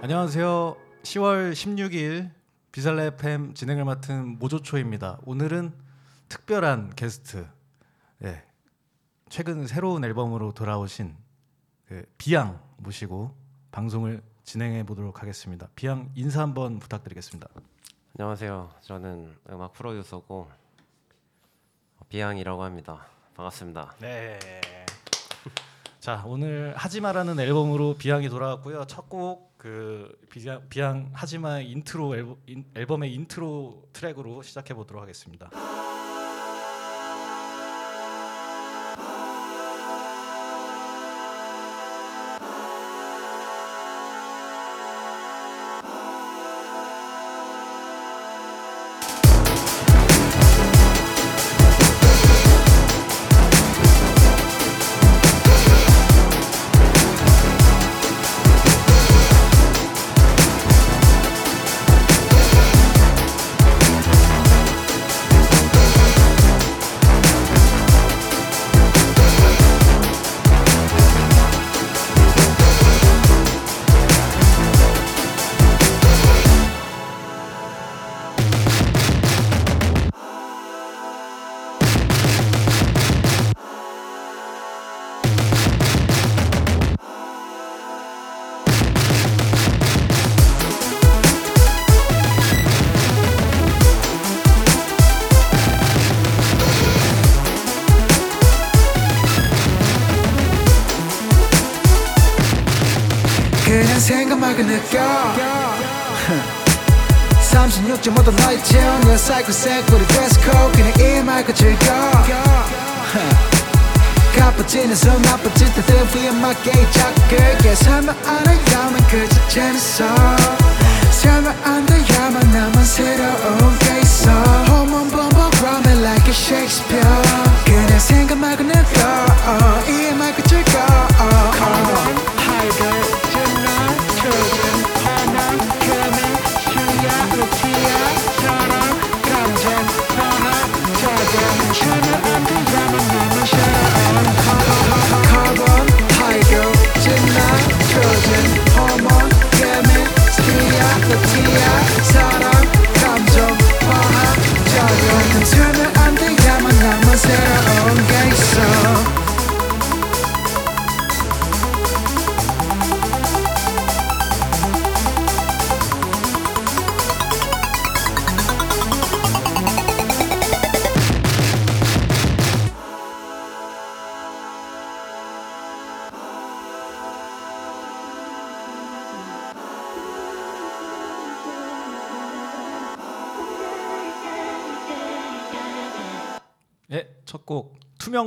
안녕하세요. 10월 16일 비살레 FM 진행을 맡은 모조초입니다. 오늘은 특별한 게스트, 예, 최근 새로운 앨범으로 돌아오신 그 비양 모시고 방송을 진행해 보도록 하겠습니다. 비양 인사 한번 부탁드리겠습니다. 안녕하세요. 저는 음악 프로듀서고 비양이라고 합니다. 반갑습니다. 네. 자 오늘 하지마라는 앨범으로 비앙이 돌아왔고요. 첫 곡 그 비앙, 비앙 하지마 인트로 앨범, 인, 앨범의 인트로 트랙으로 시작해 보도록 하겠습니다.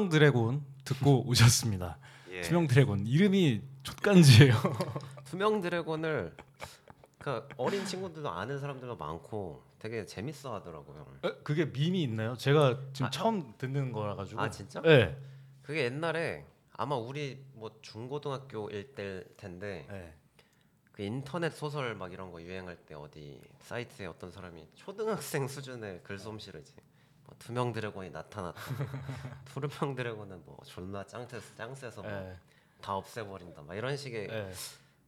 투명 드래곤 듣고 오셨습니다. 예. 투명 드래곤 이름이 좆간지예요. 투명 드래곤을 그 어린 친구들도 아는 사람들도 많고 되게 재밌어 하더라고요. 에, 그게 밈이 있나요? 제가 지금 아, 처음 듣는 거라 가지고. 아 진짜? 네. 그게 옛날에 아마 우리 뭐 중고등학교일 때일 텐데 네. 그 인터넷 소설 막 이런 거 유행할 때 어디 사이트에 어떤 사람이 초등학생 수준의 글솜씨를 이제 뭐 투명 드래곤이 나타났다. 투명 드래곤은 뭐 존나 짱세서 짱세서 뭐 네. 다 없애버린다. 막 이런 식의 네.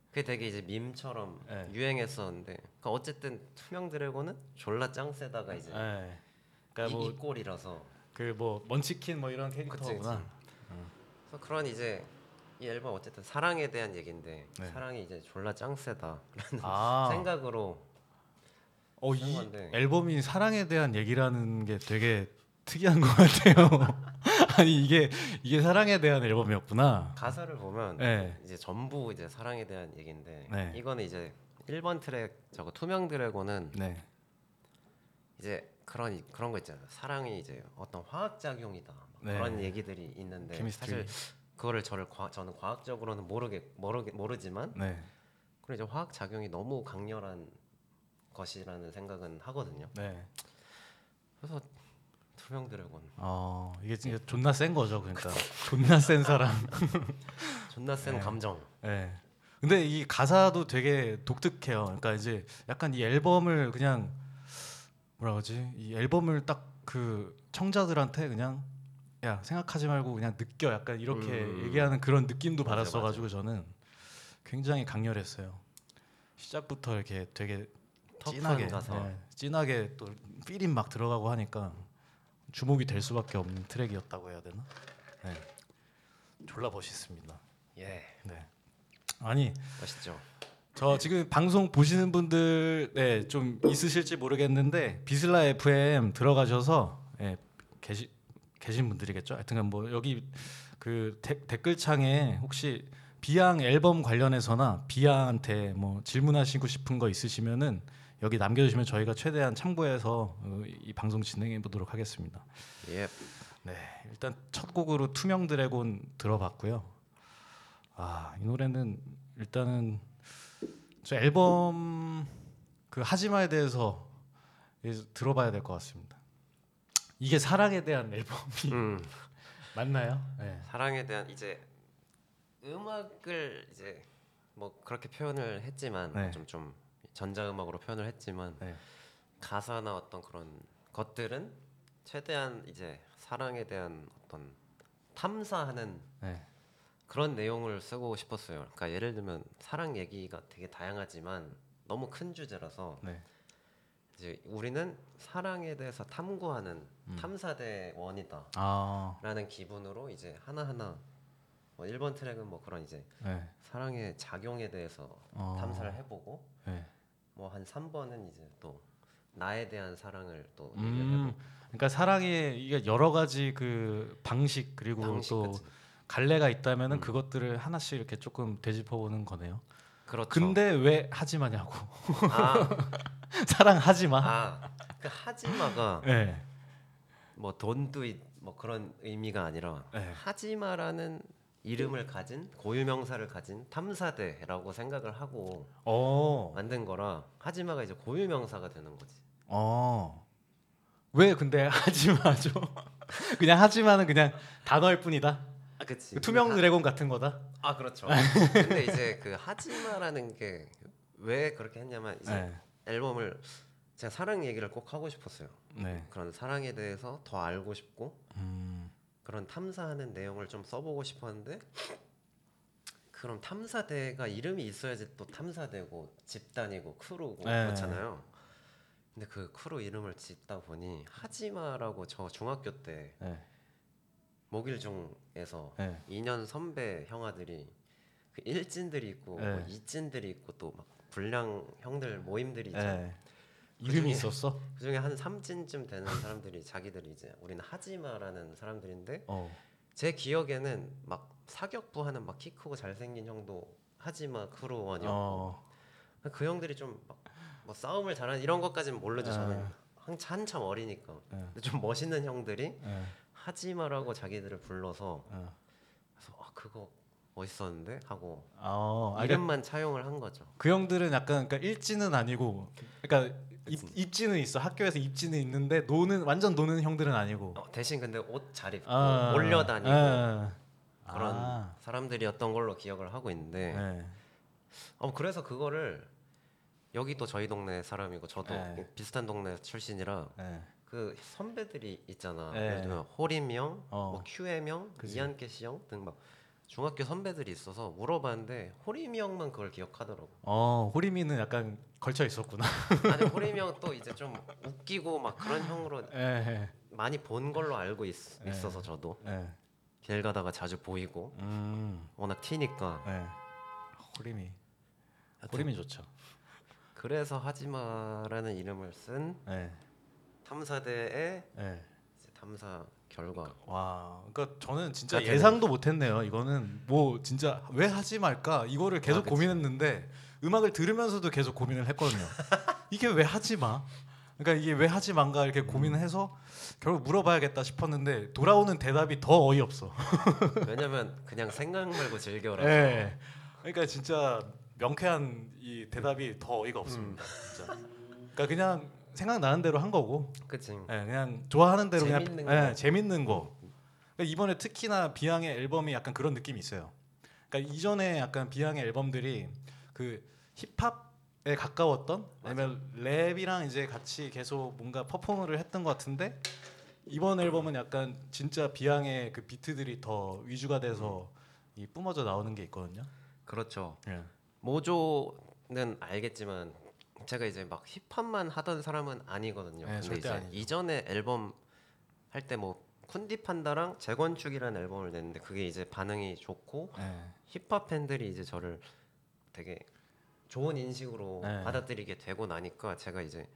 그게 되게 이제 밈처럼 네. 유행했었는데 그러니까 어쨌든 투명 드래곤은 졸라 짱세다가 이제 그러니까 이뭐 꼴이라서 그 뭐 먼치킨 뭐 이런 캐릭터구나. 그치. 그래서 그런 이제 이 앨범 어쨌든 사랑에 대한 얘기인데 네. 사랑이 이제 졸라 짱세다라는 아. 생각으로 어, 쓴 이. 앨범이 사랑에 대한 얘기라는 게 되게 특이한 것 같아요. 아니 이게 이게 사랑에 대한 앨범이었구나. 가사를 보면 네. 이제 전부 이제 사랑에 대한 얘기인데 네. 이거는 이제 1번 트랙 저거 투명 드래곤은 네. 이제 그런 이- 그런 거 있잖아요. 사랑이 이제 어떤 화학 작용이다 막 네. 그런 얘기들이 있는데 chemistry. 사실 그거를 저를 과, 저는 과학적으로는 모르게 모르게 모르지만 네. 그런 이제 화학 작용이 너무 강렬한 것이라는 생각은 하거든요. 네. 그래서 투명 드래곤 어 이게 진짜 존나 센 거죠, 그러니까 존나 센 사람. 존나 센 네. 감정. 예. 근데 이 가사도 되게 독특해요. 그러니까 이제 약간 이 앨범을 그냥 뭐라 그러지? 이 앨범을 딱 그 청자들한테 그냥 야 생각하지 말고 그냥 느껴 약간 이렇게 음. 얘기하는 그런 느낌도 받았어가지고 저는 굉장히 강렬했어요. 시작부터 이렇게 되게 진하게 가사. 네, 진하게 또 필임 막 들어가고 하니까 주목이 될 수밖에 없는 트랙이었다고 해야 되나? 네. 졸라 멋있습니다. 예, 네. 아니 멋있죠. 저 지금 방송 보시는 분들 네, 좀 있으실지 모르겠는데 비슬라 FM 들어가셔서 예, 계시 계신 분들이겠죠. 하여튼 뭐 여기 그 데- 댓글창에 혹시 비양 앨범 관련해서나 비양한테 뭐 질문하시고 싶은 거 있으시면은 여기 남겨주시면 저희가 최대한 참고해서 어, 이 방송 진행해 보도록 하겠습니다. 예, 네, 일단 첫 곡으로 투명 드래곤 들어봤고요. 아, 이 노래는 일단은 저 앨범 그 하지마에 대해서 들어봐야 될 것 같습니다. 이게 사랑에 대한 앨범이 음, 맞나요? 네. 사랑에 대한 이제 음악을 이제 뭐 그렇게 표현을 했지만 네. 좀좀 전자 음악으로 표현을 했지만 네. 가사나 어떤 그런 것들은 최대한 이제 사랑에 대한 어떤 탐사하는 네. 그런 내용을 쓰고 싶었어요. 그러니까 예를 들면 사랑 얘기가 되게 다양하지만 너무 큰 주제라서 네. 이제 우리는 사랑에 대해서 탐구하는 음. 탐사대원이다라는 아, 기분으로 이제 하나하나 뭐 1번 트랙은 뭐 그런 이제 네. 사랑의 작용에 대해서 어. 탐사를 해보고 네. 뭐 한 3번은 이제 또 나에 대한 사랑을 또 음, 그러니까 사랑의 이게 여러 가지 그 방식 그리고 방식 또 그치. 갈래가 있다면은 음. 그것들을 하나씩 이렇게 조금 되짚어 보는 거네요. 그렇죠. 근데 왜 하지 마냐고. 아, 사랑하지 마. 아, 그 하지 마가 네. 뭐 돈도 뭐 그런 의미가 아니라 네. 하지 마라는 이름을 가진 고유명사를 가진 탐사대라고 생각을 하고 어. 만든 거라 하지마가 이제 고유명사가 되는 거지. 어. 왜 근데 하지 마죠? 그냥 하지 마는 그냥 단어일 뿐이다. 아, 그치. 그 투명 드래곤 같은 거다. 아, 그렇죠. 근데 이제 그 하지마라는 게 왜 그렇게 했냐면 이제 네. 앨범을 제가 사랑 얘기를 꼭 하고 싶었어요. 네. 그런 사랑에 대해서 더 알고 싶고 음. 그런 탐사하는 내용을 좀 써보고 싶었는데 그럼 탐사대가 이름이 있어야지 또 탐사대고 집단이고 crew고 네. 그렇잖아요. 근데 그 크루 이름을 짓다 보니 하지마라고 저 중학교 때 네. 목일중에서 네. 2년 선배 형아들이 그 일진들이 있고 네. 뭐 이진들이 있고 또 막 불량 형들 모임들이 있잖아요. 네. 이름이 있었어? 그중에 한 3진쯤 되는 사람들이 자기들이 이제 우리는 하지마라는 사람들인데 어. 제 기억에는 막 사격부 하는 막 키 크고 잘생긴 형도 하지마 크루원이었고 어. 그 형들이 좀뭐 싸움을 잘하는 이런 것까지는 모르죠 네. 저는 한, 한참 어리니까 네. 근데 좀 멋있는 형들이 네. 하지마라고 자기들을 불러서 어. 그래서 아 그거 멋있었는데 하고 어. 아, 그러니까 이름만 차용을 한 거죠 그 형들은 약간 그러니까 일지는 아니고 그러니까 입, 입지는 있어 학교에서 입지는 있는데 노는 완전 노는 형들은 아니고 어, 대신 근데 옷 잘 입고 아, 몰려다니고 아, 그런 아, 사람들이었던 걸로 기억을 하고 있는데 네. 어 그래서 그거를 여기도 저희 동네 사람이고 저도 네. 비슷한 동네 출신이라 네. 그 선배들이 있잖아. 네. 예를 들면 호림이 형, 어. 뭐 큐엠 형, 그치. 이한캐 씨형 등 막 중학교 선배들이 있어서 물어봤는데 호림이 형만 그걸 기억하더라고. 어 호리미는 약간 걸쳐 있었구나. 아니 호림이 형또 이제 좀 웃기고 막 그런 형으로 예. 많이 본 걸로 알고 있, 네. 있어서 저도 예. 길 가다가 자주 보이고 음. 워낙 예. 호리미. 하여튼 호리미 좋죠. 그래서 하지마라는 이름을 쓴 예. 탐사대의 예. 탐사 결과 와, 그러니까 저는 진짜 예상도 못했네요. 이거는 뭐 진짜 왜 하지 말까 이거를 계속 아. 고민했는데 음악을 들으면서도 계속 고민을 했거든요. 이게 왜 하지 마? 그러니까 이게 왜 하지 마인가 이렇게 고민을 해서 결국 물어봐야겠다 싶었는데 돌아오는 대답이 더 어이없어. 왜냐면 그냥 생각 말고 즐겨라. 예. 그러니까 진짜 명쾌한 이 대답이 더 어이가 없습니다. 진짜. 그러니까 그냥 생각나는 대로 한 거고 그치. 예, 그냥 좋아하는 대로 재밌는 그냥 예, 거. 재밌는 거. 그러니까 이번에 특히나 비양의 앨범이 약간 그런 느낌이 있어요. 그러니까 이전에 약간 비양의 앨범들이 그 힙합에 가까웠던 아니면 랩이랑 이제 같이 계속 뭔가 퍼포먼을 했던 것 같은데 이번 앨범은 약간 진짜 비양의 그 비트들이 더 위주가 돼서 이 뿜어져 나오는 게 있거든요. 그렇죠. 예. 모조는 알겠지만 제가 이제 막 힙합만 하던 사람은 아니거든요. 네, 근데 이제 아니죠. 이전에 앨범 할 때 뭐 쿤디 판다랑 재건축이라는 앨범을 냈는데 그게 이제 반응이 좋고 예. 힙합 팬들이 이제 저를 되게 좋은 인식으로 네. 받아들이게 되고 나니까 제가 이제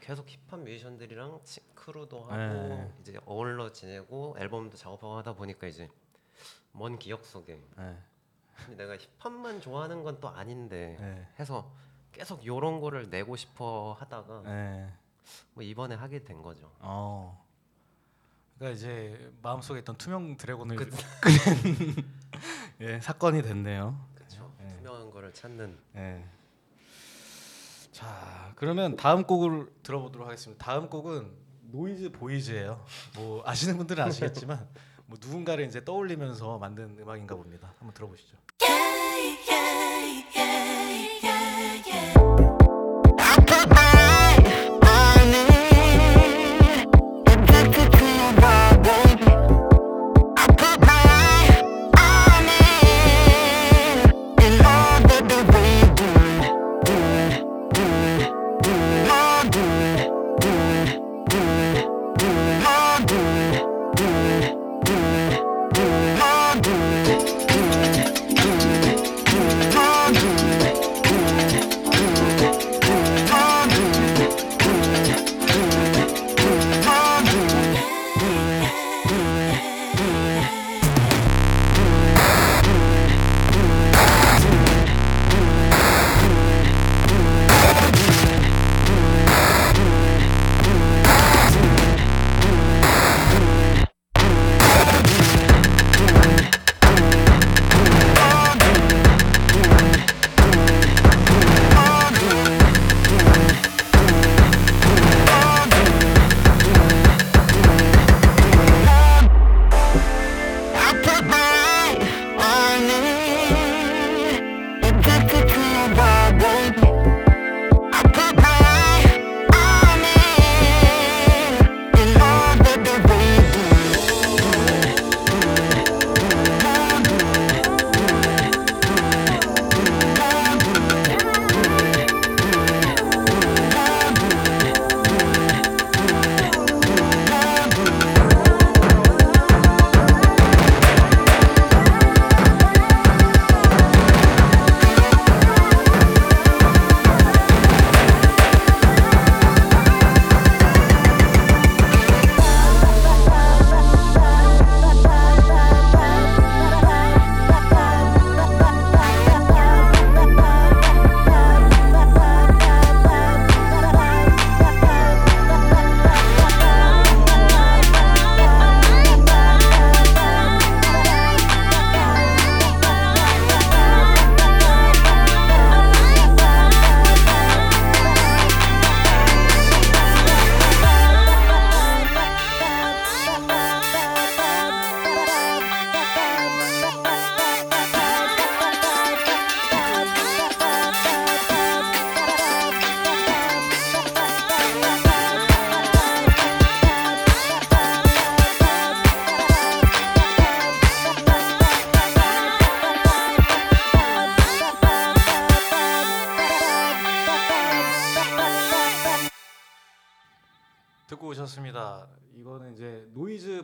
계속 힙합 뮤지션들이랑 치- 크루도 하고 네. 이제 어울러 지내고 앨범도 작업하고 하다 보니까 이제 먼 기억 속에 예. 근데 내가 힙합만 좋아하는 건 또 아닌데 예. 해서 계속 요런 거를 내고 싶어 하다가 예. 뭐 이번에 하게 된 거죠. 어. 그러니까 이제 마음속에 있던 투명 드래곤을 그- 끄는 예, 사건이 됐네요. 네. 거를 찾는 예. 자, 그러면 다음 곡을 들어보도록 하겠습니다. 다음 곡은 Noise Boys예요. 뭐 아시는 분들은 아시겠지만 뭐 누군가를 이제 떠올리면서 만든 음악인가 봅니다. 한번 들어보시죠.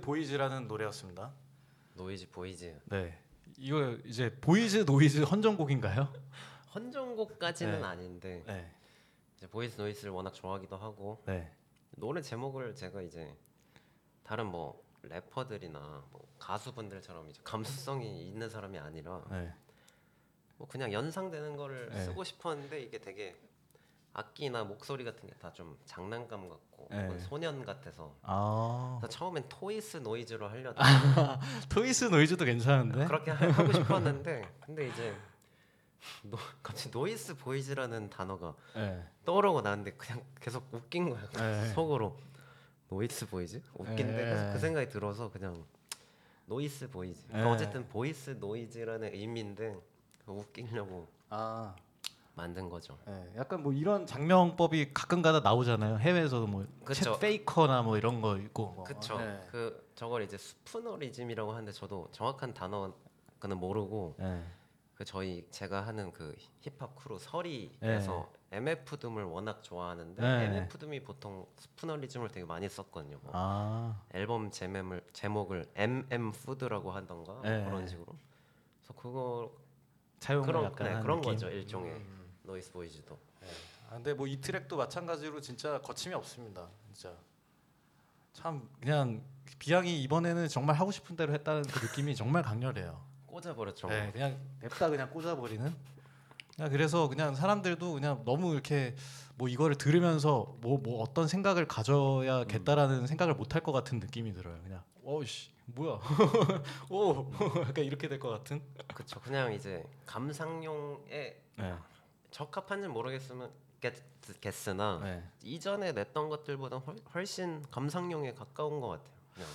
Boys라는 노래였습니다. Noise Boys 네. 이거 이제 Boys Noize 헌정곡인가요? 헌정곡까지는 네. 아닌데 네. 이제 Boys Noize를 워낙 좋아하기도 하고 네. 노래 제목을 제가 이제 다른 뭐 래퍼들이나 뭐 가수분들처럼 이제 감수성이 있는 사람이 아니라 네. 뭐 그냥 연상되는 거를 네. 쓰고 싶었는데 이게 되게 악기나 목소리 같은 게 다 좀 장난감 같고 네. 소년 같아서 아. 처음엔 Toys Noise로 하려다 Toys Noise도 괜찮은데. 그렇게 하- 하고 싶었는데 근데 이제 노, 갑자기 Noise Boys라는 단어가 네. 떠오르고 나는데 그냥 계속 웃긴 거야 네. 속으로 Noise Boys 웃긴데 네. 계속 그 생각이 들어서 그냥 Noise Boys 네. 어쨌든 Boys Noize라는 의미인데 웃기려고 아. 만든 거죠 네. 약간 뭐 이런 작명법이 가끔가다 나오잖아요. 해외에서도 뭐 그쵸. 챗 페이커나 뭐 이런 거 있고. 뭐. 그쵸 네. 그 저걸 이제 spoonerism이라고 하는데 저도 정확한 단어는 모르고 네. 그 저희 제가 하는 그 힙합 크루 서리에서 MF 둠을 워낙 좋아하는데 네. MF 둠이 보통 spoonerism을 되게 많이 썼거든요. 뭐 아, 앨범 제목을 제목을 MM FOOD라고 하던가 네. 그런 식으로. 그래서 그거 그런 약간 네, 한 그런 느낌? 거죠 일종의 Noise Boys도. 아, 근데 뭐 이 트랙도 마찬가지로 진짜 거침이 없습니다. 진짜 참 그냥 비양이 이번에는 정말 하고 싶은 대로 했다는 그 느낌이 정말 강렬해요. 꽂아버렸죠. 네, 그냥 냅다 그냥 꽂아버리는. 그냥 그래서 그냥 사람들도 그냥 너무 이렇게 뭐 이거를 들으면서 뭐 뭐 어떤 생각을 가져야겠다라는 생각을 못 할 것 같은 느낌이 들어요. 그냥 어씨 뭐야, 오 약간 이렇게 될 것 같은. 그렇죠. 그냥 이제 감상용에 네, 적합한지 모르겠으면 겠, 겠으나 네. 이전에 냈던 것들보다 훨, 훨씬 감상용에 가까운 것 같아요. 그냥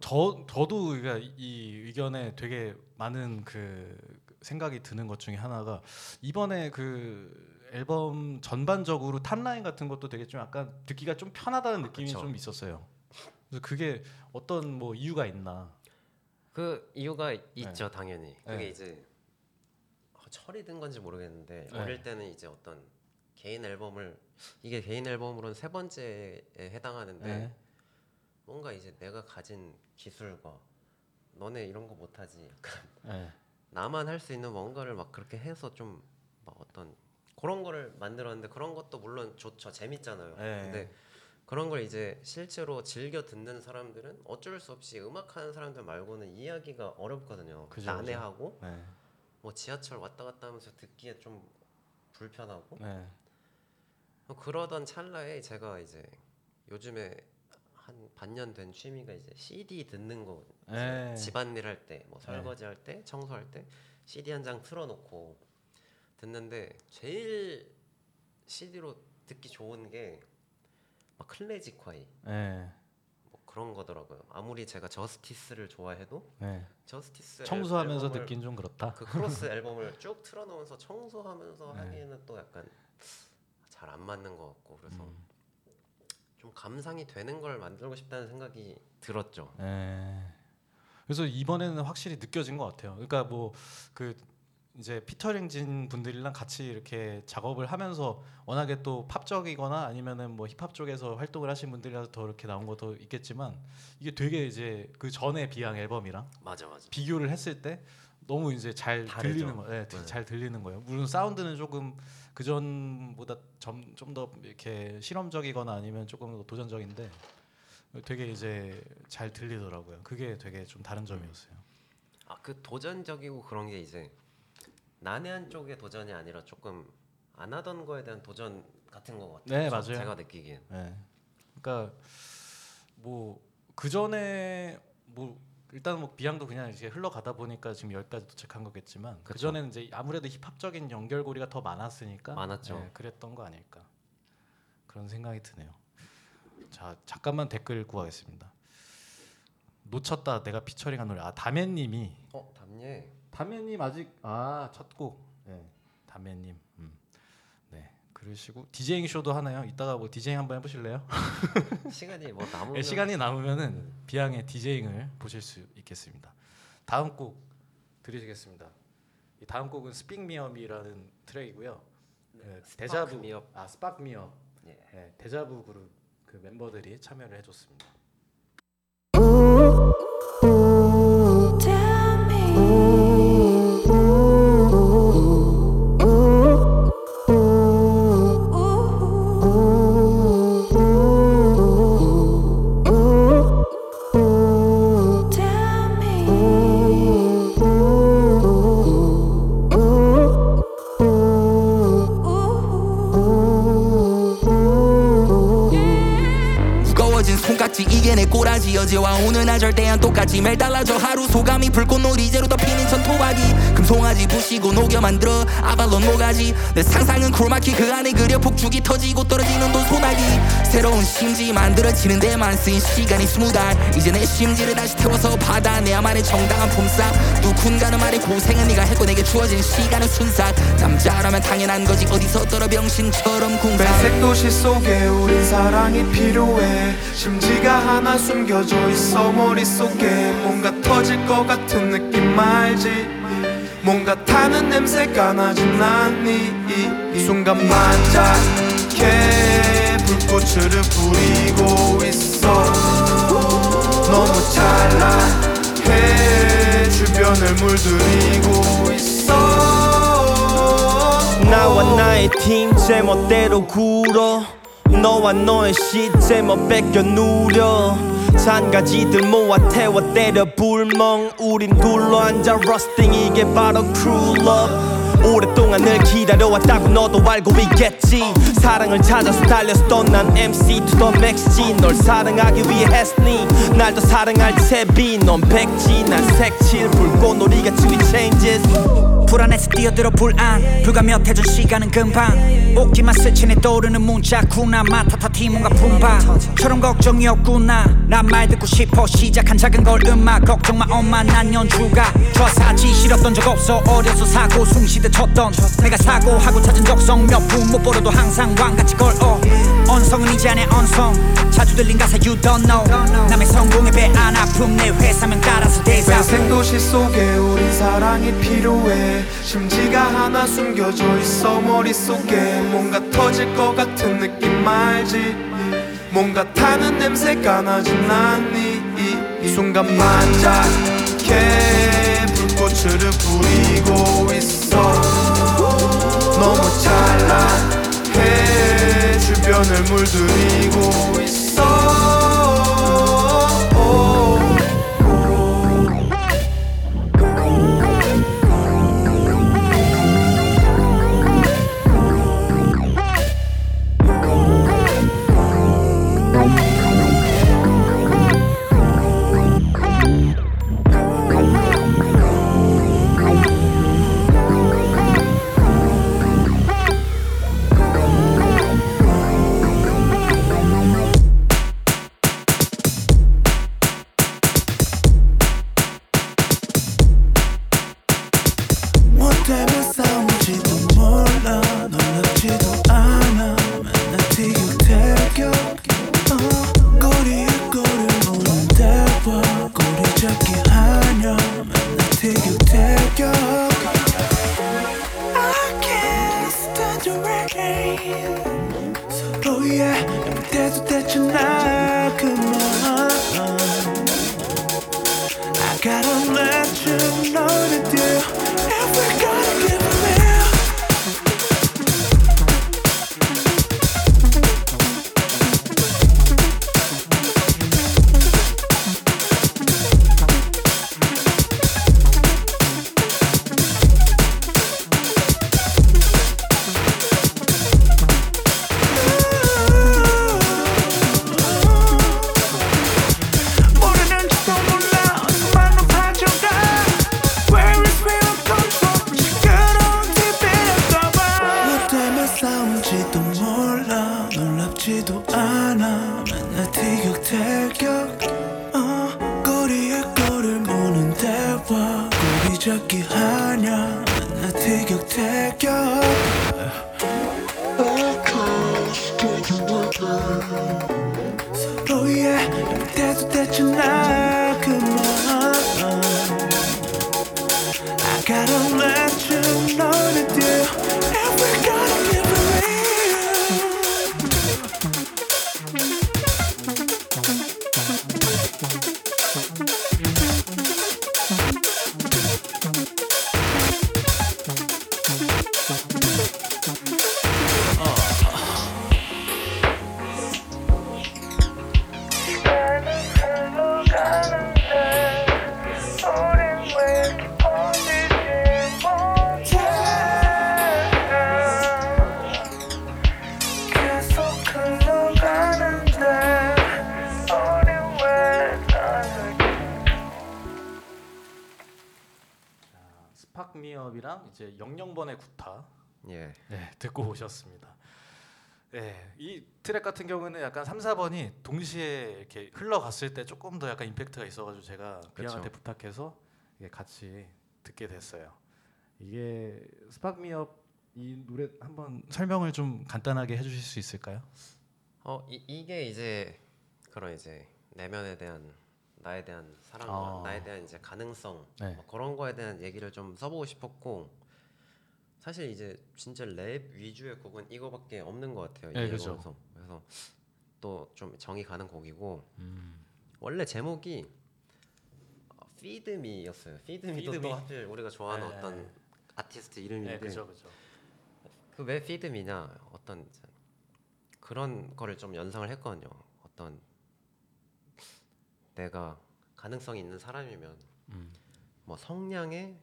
저 저도 그러니까 이 의견에 되게 많은 그 생각이 드는 것 중에 하나가 이번에 그 앨범 전반적으로 탑라인 같은 것도 되게 좀 약간 듣기가 좀 편하다는 느낌이 그쵸. 좀 있었어요. 그래서 그게 어떤 뭐 이유가 있나? 그 이유가 있죠, 당연히. 그게 네. 이제 어, 철이 든 건지 모르겠는데 네. 어릴 때는 이제 어떤 개인 앨범을 이게 개인 앨범으로는 세 번째에 해당하는데 네. 뭔가 이제 내가 가진 기술과 너네 이런 거 못하지. 약간 네. 나만 할 수 있는 뭔가를 막 그렇게 해서 좀 막 어떤 그런 거를 만들었는데 그런 것도 물론 좋죠 재밌잖아요. 네. 근데 그런 걸 이제 실제로 즐겨 듣는 사람들은 어쩔 수 없이 음악하는 사람들 말고는 이해하기가 어렵거든요. 그죠, 난해하고 네. 뭐 지하철 왔다 갔다 하면서 듣기에 좀 불편하고 네. 뭐 그러던 찰나에 제가 이제 요즘에 한 반년 된 취미가 이제 CD 듣는 거 네. 집안일 할 때, 뭐 설거지 할 때, 청소할 때 CD 한 장 틀어놓고 듣는데 제일 CD로 듣기 좋은 게 막 클래지콰이 네. 뭐 그런 거더라고요. 아무리 제가 Justice를 좋아해도 네. Justice 앨- 청소하면서 앨범을 듣긴 좀 그렇다. 그 Cross 앨범을 쭉 틀어놓으면서 청소하면서 네. 하기에는 또 약간 잘 안 맞는 것 같고 그래서 음. 좀 감상이 되는 걸 만들고 싶다는 생각이 들었죠. 네. 그래서 이번에는 확실히 느껴진 것 같아요. 그러니까 뭐 그 이제 피터링진 분들이랑 같이 이렇게 작업을 하면서 워낙에 또 팝적이거나 아니면은 뭐 힙합 쪽에서 활동을 하신 분들이라서 더 이렇게 나온 것도 있겠지만 이게 되게 이제 그 전에 비양 앨범이랑 맞아 맞아. 비교를 했을 때 너무 이제 잘 다르죠. 들리는 거예요. 네, 네. 잘 들리는 거예요. 물론 사운드는 조금 그 전보다 좀 더 이렇게 실험적이거나 아니면 조금 더 도전적인데 되게 이제 잘 들리더라고요. 그게 되게 좀 다른 점이었어요. 아 그 도전적이고 그런 게 이제 난해한 쪽의 도전이 아니라 조금 안 하던 거에 대한 도전 같은 거 같아요. 네, 저- 맞아요. 제가 느끼기엔. 네. 그러니까 뭐그 전에 뭐 일단 뭐 비양도 그냥 이제 흘러가다 보니까 지금 여기까지 도착한 거겠지만 그. 전에는 이제 아무래도 힙합적인 연결고리가 더 많았으니까 많았죠. 네, 그랬던 거 아닐까 그런 생각이 드네요. 자 잠깐만 댓글 구하겠습니다. 놓쳤다 내가 피처링한 노래 아 다맨님이 어 담예. 다맨님 아직 아 첫 곡 네 다맨님 음. 네 그러시고 디제잉 쇼도 하나요? 이따가 뭐 디제잉 한번 해보실래요? 시간이 뭐 남으면 네, 시간이 남으면은 Viann의 디제잉을 보실 수 있겠습니다. 다음 곡 들으시겠습니다. 이 다음 곡은 Spark Me Up이라는 트랙이고요. 네, 데자부 미업. 아 스팍 미업 예. 네, 데자부 그룹 그 멤버들이 참여를 해줬습니다. 부시고 녹여 만들어 아발론 모가지. 내 상상은 크로마키 그 안에 그려 폭죽이 터지고 떨어지는 돈 소나기. 새로운 심지 만들어지는 데만 쓰인 시간이 스무 달. 이제 내 심지를 다시 태워서 받아 내야만의 정당한 품삯 누군가는 말해 고생은 네가 했고 내게 주어진 시간은 순삭. 남자라면 당연한 거지. 어디서 떨어 병신처럼 궁상. 회색 도시 속에 우린 사랑이 필요해. 심지가 하나 숨겨져 있어 머릿속에. 뭔가 터질 것 같은 느낌 알지 뭔가 타는 냄새가 나진 않니? 이 순간 반짝해 불꽃을 뿌리고 있어. 너무 찬란해 주변을 물들이고 있어. 나와 나의 팀 제멋대로 굴어. 너와 너의 시 제멋 뺏겨 누려 잔가지들 모아 태워 때려 불멍. 우린 둘러 앉아 러스팅 이게 바로 크루럽 오랫동안 늘 기다려왔다고 너도 알고 있겠지. 사랑을 찾아서 달렸었던 난 MC to the max지 널 사랑하기 위해 했으니 날 더 사랑할 채비 넌 백지 난 색칠. 불꽃놀이가 지위 changes 불안해서 뛰어들어 불안. 불과 몇해전 시간은 금방. 옷기만 스치네 떠오르는 문자구나. 마타타 티몬과 품바처럼 걱정이 없구나. 난 말 듣고 싶어. 시작한 작은 걸 음악. 걱정 마 엄마. 난 연주가 저사지. 싫었던 적 없어. 어려서 사고 숨쉬듯 쳤던. 내가 사고하고 찾은 적성. 몇 분 못 벌어도 항상 왕같이 걸어. 언성은 이제 안에 언성. 자주 들린 가사 you don't know. 남의 성공에 배 안 아픔. 내 회사명 따라서 대사 회생 도시 속에 우린 사랑이 필요해 심지가 하나 숨겨져 있어 머릿속에 뭔가 터질 것 같은 느낌 알지. 뭔가 타는 냄새가 나진 않니? 이, 이 순간 반짝해 불꽃을 뿌리고 있어. 너무 찬란해 주변을 물들이고 있어 stand the rain 서로의 때도 됐잖아 오셨습니다. 네, 이 트랙 같은 경우는 약간 3, 4번이 동시에 이렇게 흘러갔을 때 조금 더 약간 임팩트가 있어가지고 제가 비양한테 부탁해서 이게 같이 듣게 됐어요. 이게 스팍미업 이 노래 한번 설명을 좀 간단하게 해주실 수 있을까요? 어 이, 이게 이제 그런 이제 내면에 대한 나에 대한 사랑, 아. 나에 대한 이제 가능성 네. 뭐 그런 거에 대한 얘기를 좀 써보고 싶었고 사실 이제 진짜 랩 위주의 곡은 이거밖에 없는 것 같아요. 네, 이 그죠. 그래서 또 좀 정이 가는 곡이고 음. 원래 제목이 피드미였어요. 피드미도 Feed 또? 하필 우리가 좋아하는 네. 어떤 아티스트 이름인데 네, 그죠, 그죠. 그왜 피드미냐 어떤 그런 거를 좀 연상을 했거든요. 어떤 내가 가능성이 있는 사람이면 음. 뭐 성냥에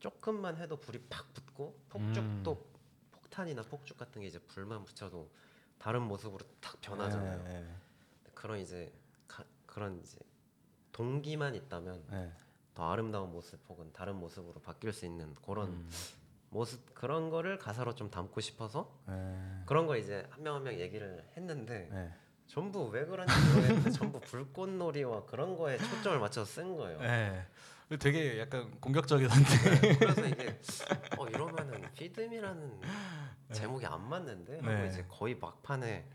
조금만 해도 불이 팍 붙고 폭죽도 음. 폭탄이나 폭죽 같은 게 이제 불만 붙여도 다른 모습으로 탁 변하잖아요. 네, 네, 그런 이제 가, 그런 이제 동기만 있다면 네. 더 아름다운 모습 혹은 다른 모습으로 바뀔 수 있는 그런 음. 모습 그런 거를 가사로 좀 담고 싶어서 네. 그런 거 이제 한 명 한 명 얘기를 했는데 네. 전부 왜 그런지 모르겠는데 전부 불꽃놀이와 그런 거에 초점을 맞춰서 쓴 거예요. 네. 되게 약간 공격적이던데. 네, 그래서 이게 어 이러면은 피드미라는 제목이 안 맞는데 하고 네. 이제 거의 막판에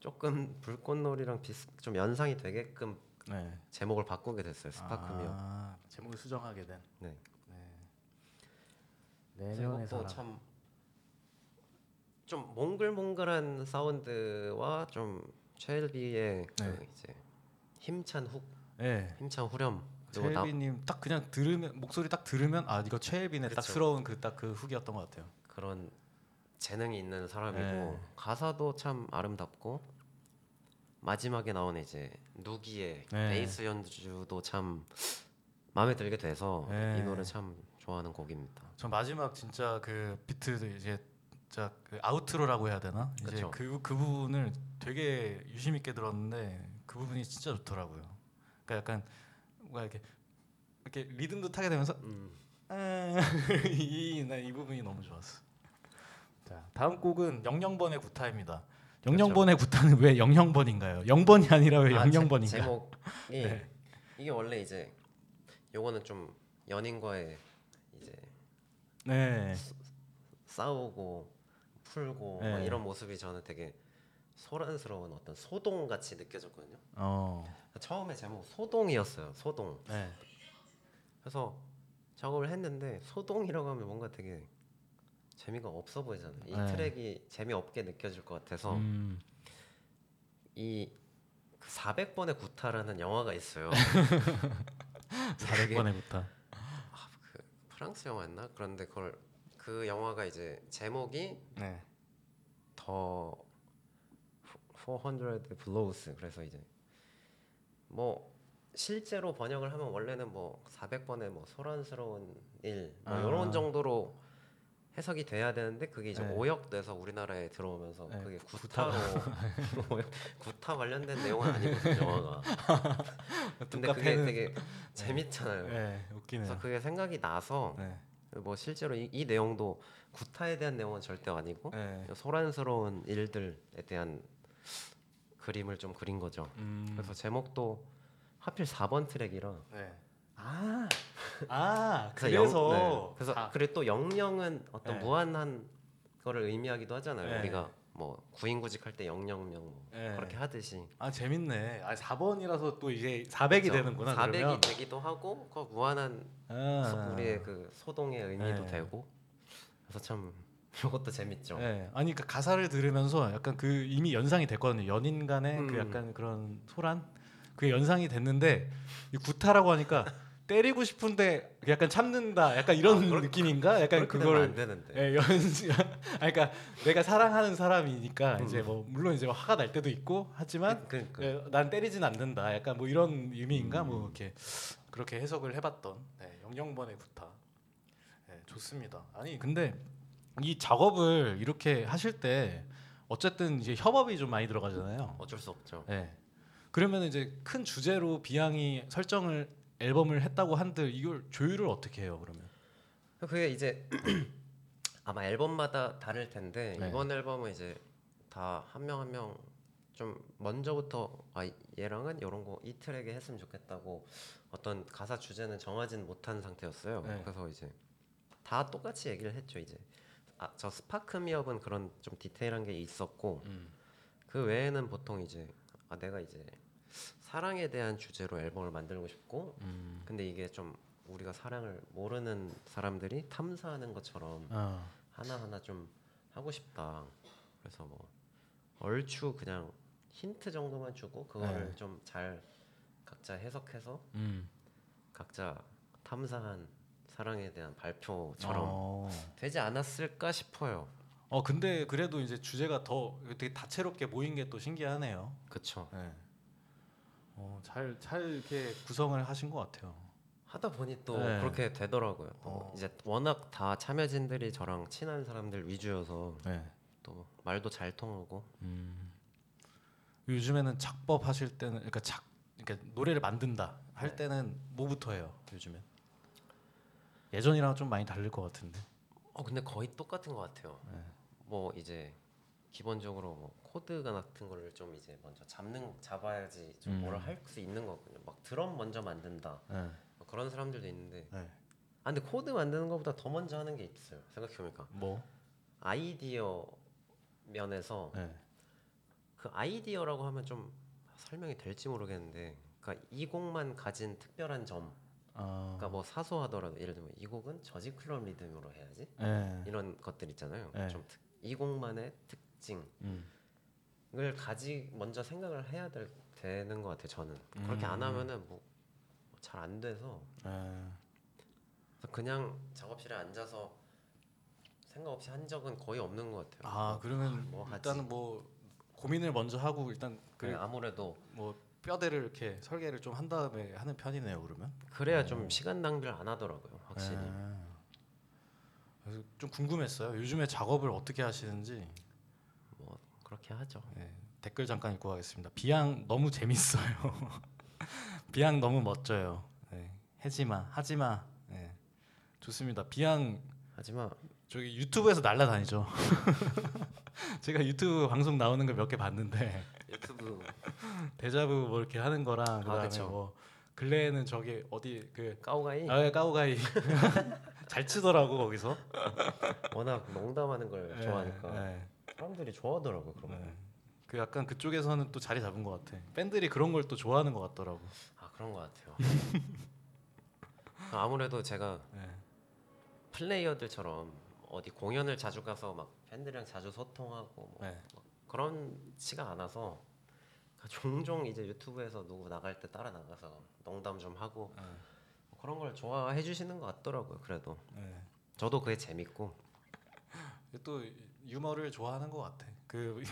조금 불꽃놀이랑 비슷 좀 연상이 되게끔 네. 제목을 바꾸게 됐어요. 스파크미어. 아, 제목을 수정하게 된. 네. 네 그리고 명의 사람. 또참 좀 몽글몽글한 사운드와 좀그 네. 이제 힘찬 훅, 네. 힘찬 후렴 최혜빈님 딱 그냥 들으면 목소리 딱 들으면 아 이거 최혜빈의 그쵸. 딱스러운 그 딱 그 훅이었던 것 같아요. 그런 재능이 있는 사람이고 네. 가사도 참 아름답고 마지막에 나온 이제 누기의 네. 베이스 연주도 참 마음에 들게 돼서 네. 이 노래 참 좋아하는 곡입니다. 전 마지막 진짜 그 비트 이제 진짜 그 아우트로라고 해야 되나? 이제 그쵸. 그, 그 부분을 되게 유심 있게 들었는데 그 부분이 진짜 좋더라고요. 그러니까 약간 뭔가 이렇게 이렇게 리듬도 타게 되면서 음. 이이 부분이 너무 좋았어. 자 다음 곡은 영영번의 구타입니다. 영영번의 구타는 왜 영영번인가요? 영번이 아니라 왜 아, 제- 영영번인가? 제 목이 네. 이게 원래 이제 요거는 좀 연인과의 이제 네. 싸우고 풀고 네. 막 이런 모습이 저는 되게 소란스러운 어떤 소동 같이 느껴졌거든요. 어. 처음에 제목 소동이었어요. 소동. 네. 그래서 작업을 했는데 소동이라고 하면 뭔가 되게 재미가 없어 보이잖아요. 이 네. 트랙이 재미없게 느껴질 것 같아서 음. 이 400번의 구타라는 영화가 있어요. 400번의 구타. 그 프랑스 영화였나? 그런데 그걸 그 영화가 이제 제목이 네. 더 400 blows 그래서 이제 뭐 실제로 번역을 하면 원래는 뭐 400번의 뭐 소란스러운 일 뭐 아. 이런 정도로 해석이 돼야 되는데 그게 이제 네. 오역돼서 우리나라에 들어오면서 네, 그게 구타로 구타 관련된 내용은 아니거든요 영화가 근데 그게 되게 재밌잖아요 네, 웃기네요. 그래서 그게 생각이 나서 네. 뭐 실제로 이, 이 내용도 구타에 대한 내용은 절대 아니고 네. 소란스러운 일들에 대한 그림을 좀 그린 거죠. 음. 그래서 제목도 하필 4번 트랙이라 네. 아, 아 그래서 그래서 영- 네. 그래서 아, 그리고 또 영영은 어떤 네. 무한한 거를 의미하기도 하잖아요. 네. 우리가 뭐 구인구직 할 때 영영명 뭐 네. 그렇게 하듯이 아 재밌네. 아 4번이라서 또 이게 400이 되는구나 400이 그러면. 되기도 하고 그 무한한 아. 소- 우리의 그 소동의 의미도 네. 되고 그래서 참 이것도 재밌죠. 네. 아니 그 가사를 들으면서 약간 그 이미 연상이 됐거든요. 연인 간의 그 음. 약간 그런 소란 그게 연상이 됐는데 이 구타라고 하니까 때리고 싶은데 약간 참는다. 약간 이런 아, 그렇- 느낌인가? 약간 그걸 안 되는데. 예, 연 아니, 그러니까 내가 사랑하는 사람이니까 음. 이제 뭐 물론 이제 화가 날 때도 있고 하지만 그러니까. 예, 난 때리진 않는다. 약간 뭐 이런 의미인가? 음. 뭐 이렇게 그렇게 해석을 해봤던 네, 영영번의 구타. 네, 좋습니다. 아니 근데 이 작업을 이렇게 하실 때 어쨌든 이제 협업이 좀 많이 들어가잖아요. 어쩔 수 없죠. 네. 그러면 이제 큰 주제로 비양이 설정을 앨범을 했다고 한들 이걸 조율을 어떻게 해요? 그러면? 그게 이제 아마 앨범마다 다를 텐데 네. 이번 앨범은 이제 다 한 명 한 명 좀 먼저부터 아 얘랑은 이런 거 이 트랙에 했으면 좋겠다고 어떤 가사 주제는 정하진 못한 상태였어요. 네. 그래서 이제 다 똑같이 얘기를 했죠. 이제 아 저 Spark Me Up은 그런 좀 디테일한 게 있었고 음. 그 외에는 보통 이제 아 내가 이제 사랑에 대한 주제로 앨범을 만들고 싶고 음. 근데 이게 좀 우리가 사랑을 모르는 사람들이 탐사하는 것처럼 어. 하나하나 좀 하고 싶다. 그래서 뭐 얼추 그냥 힌트 정도만 주고 그거를 네. 좀잘 각자 해석해서 음. 각자 탐사한 사랑에 대한 발표처럼 어. 되지 않았을까 싶어요. 어 근데 그래도 이제 주제가 더 되게 다채롭게 모인 게 또 신기하네요. 그쵸. 네. 어, 잘, 잘 이렇게 구성을 하신 것 같아요. 하다 보니 또 네. 그렇게 되더라고요. 또 어. 이제 워낙 다 참여진들이 저랑 친한 사람들 위주여서 네. 또 말도 잘 통하고 음. 요즘에는 작법 하실 때는 그러니까 작 그러니까 노래를 만든다 할 네. 때는 뭐부터 해요? 요즘엔 예전이랑 좀 많이 다를 것 같은데. 어 근데 거의 똑같은 것 같아요. 네. 뭐 이제 기본적으로 뭐 코드 같은 거를 좀 이제 먼저 잡는 잡아야지 좀 음. 뭐를 할 수 있는 거거든요. 막 드럼 먼저 만든다 네. 뭐 그런 사람들도 있는데 네. 아 근데 코드 만드는 것보다 더 먼저 하는 게 있어요. 생각해보니까 뭐? 아이디어 면에서 네. 그 아이디어라고 하면 좀 설명이 될지 모르겠는데 그러니까 이 곡만 가진 특별한 점 아. 그러니까 뭐 사소하더라도 예를 들면 이 곡은 Jersey club 리듬으로 해야지 네. 이런 것들 있잖아요. 네. 좀이 곡만의 특징을 음. 가지 먼저 생각을 해야 될, 되는 것 같아요. 저는 그렇게 안 음. 하면은 뭐 잘 안 돼서 네. 그래서 그냥 작업실에 앉아서 생각 없이 한 적은 거의 없는 것 같아요. 아 그러면 뭐? 일단은 뭐 고민을 먼저 하고 일단 그 그래 아무래도 뭐 뼈대를 이렇게 설계를 좀 한 다음에 하는 편이네요. 그러면. 그래야 좀 시간 낭비를 안 하더라고요. 확실히. 네. 그래서 좀 궁금했어요. 요즘에 작업을 어떻게 하시는지 뭐 그렇게 하죠. 네, 댓글 잠깐 읽고 가겠습니다. 비양 너무 재밌어요. 비양 너무 멋져요. 네, 해지마, 하지마. 네, 좋습니다. 비양 하지만 저기 유튜브에서 날라다니죠. 제가 유튜브 방송 나오는 걸 몇 개 봤는데 유튜브 데자부 뭐 이렇게 하는 거랑 그다음에 그쵸. 뭐 근래에는 저기 어디 그 까오가이 아, 까오가이 잘 치더라고 거기서. 워낙 농담하는 걸 네, 좋아하니까 네, 사람들이 좋아하더라고요. 그런 거. 네. 그 약간 그쪽에서는 또 자리 잡은 것 같아. 팬들이 그런 걸 또 좋아하는 것 같더라고. 아 그런 것 같아요. 아무래도 제가 네. 플레이어들처럼 어디 공연을 자주 가서 막 팬들이랑 자주 소통하고 뭐 네. 그런지가 않아서 종종 이제 유튜브에서 누구 나갈 때 따라 나가서 농담 좀 하고 네. 뭐 그런 걸 좋아해 주시는 것 같더라고요. 그래도 네. 저도 그게 재밌고 또 유머를 좋아하는 것 같아. 그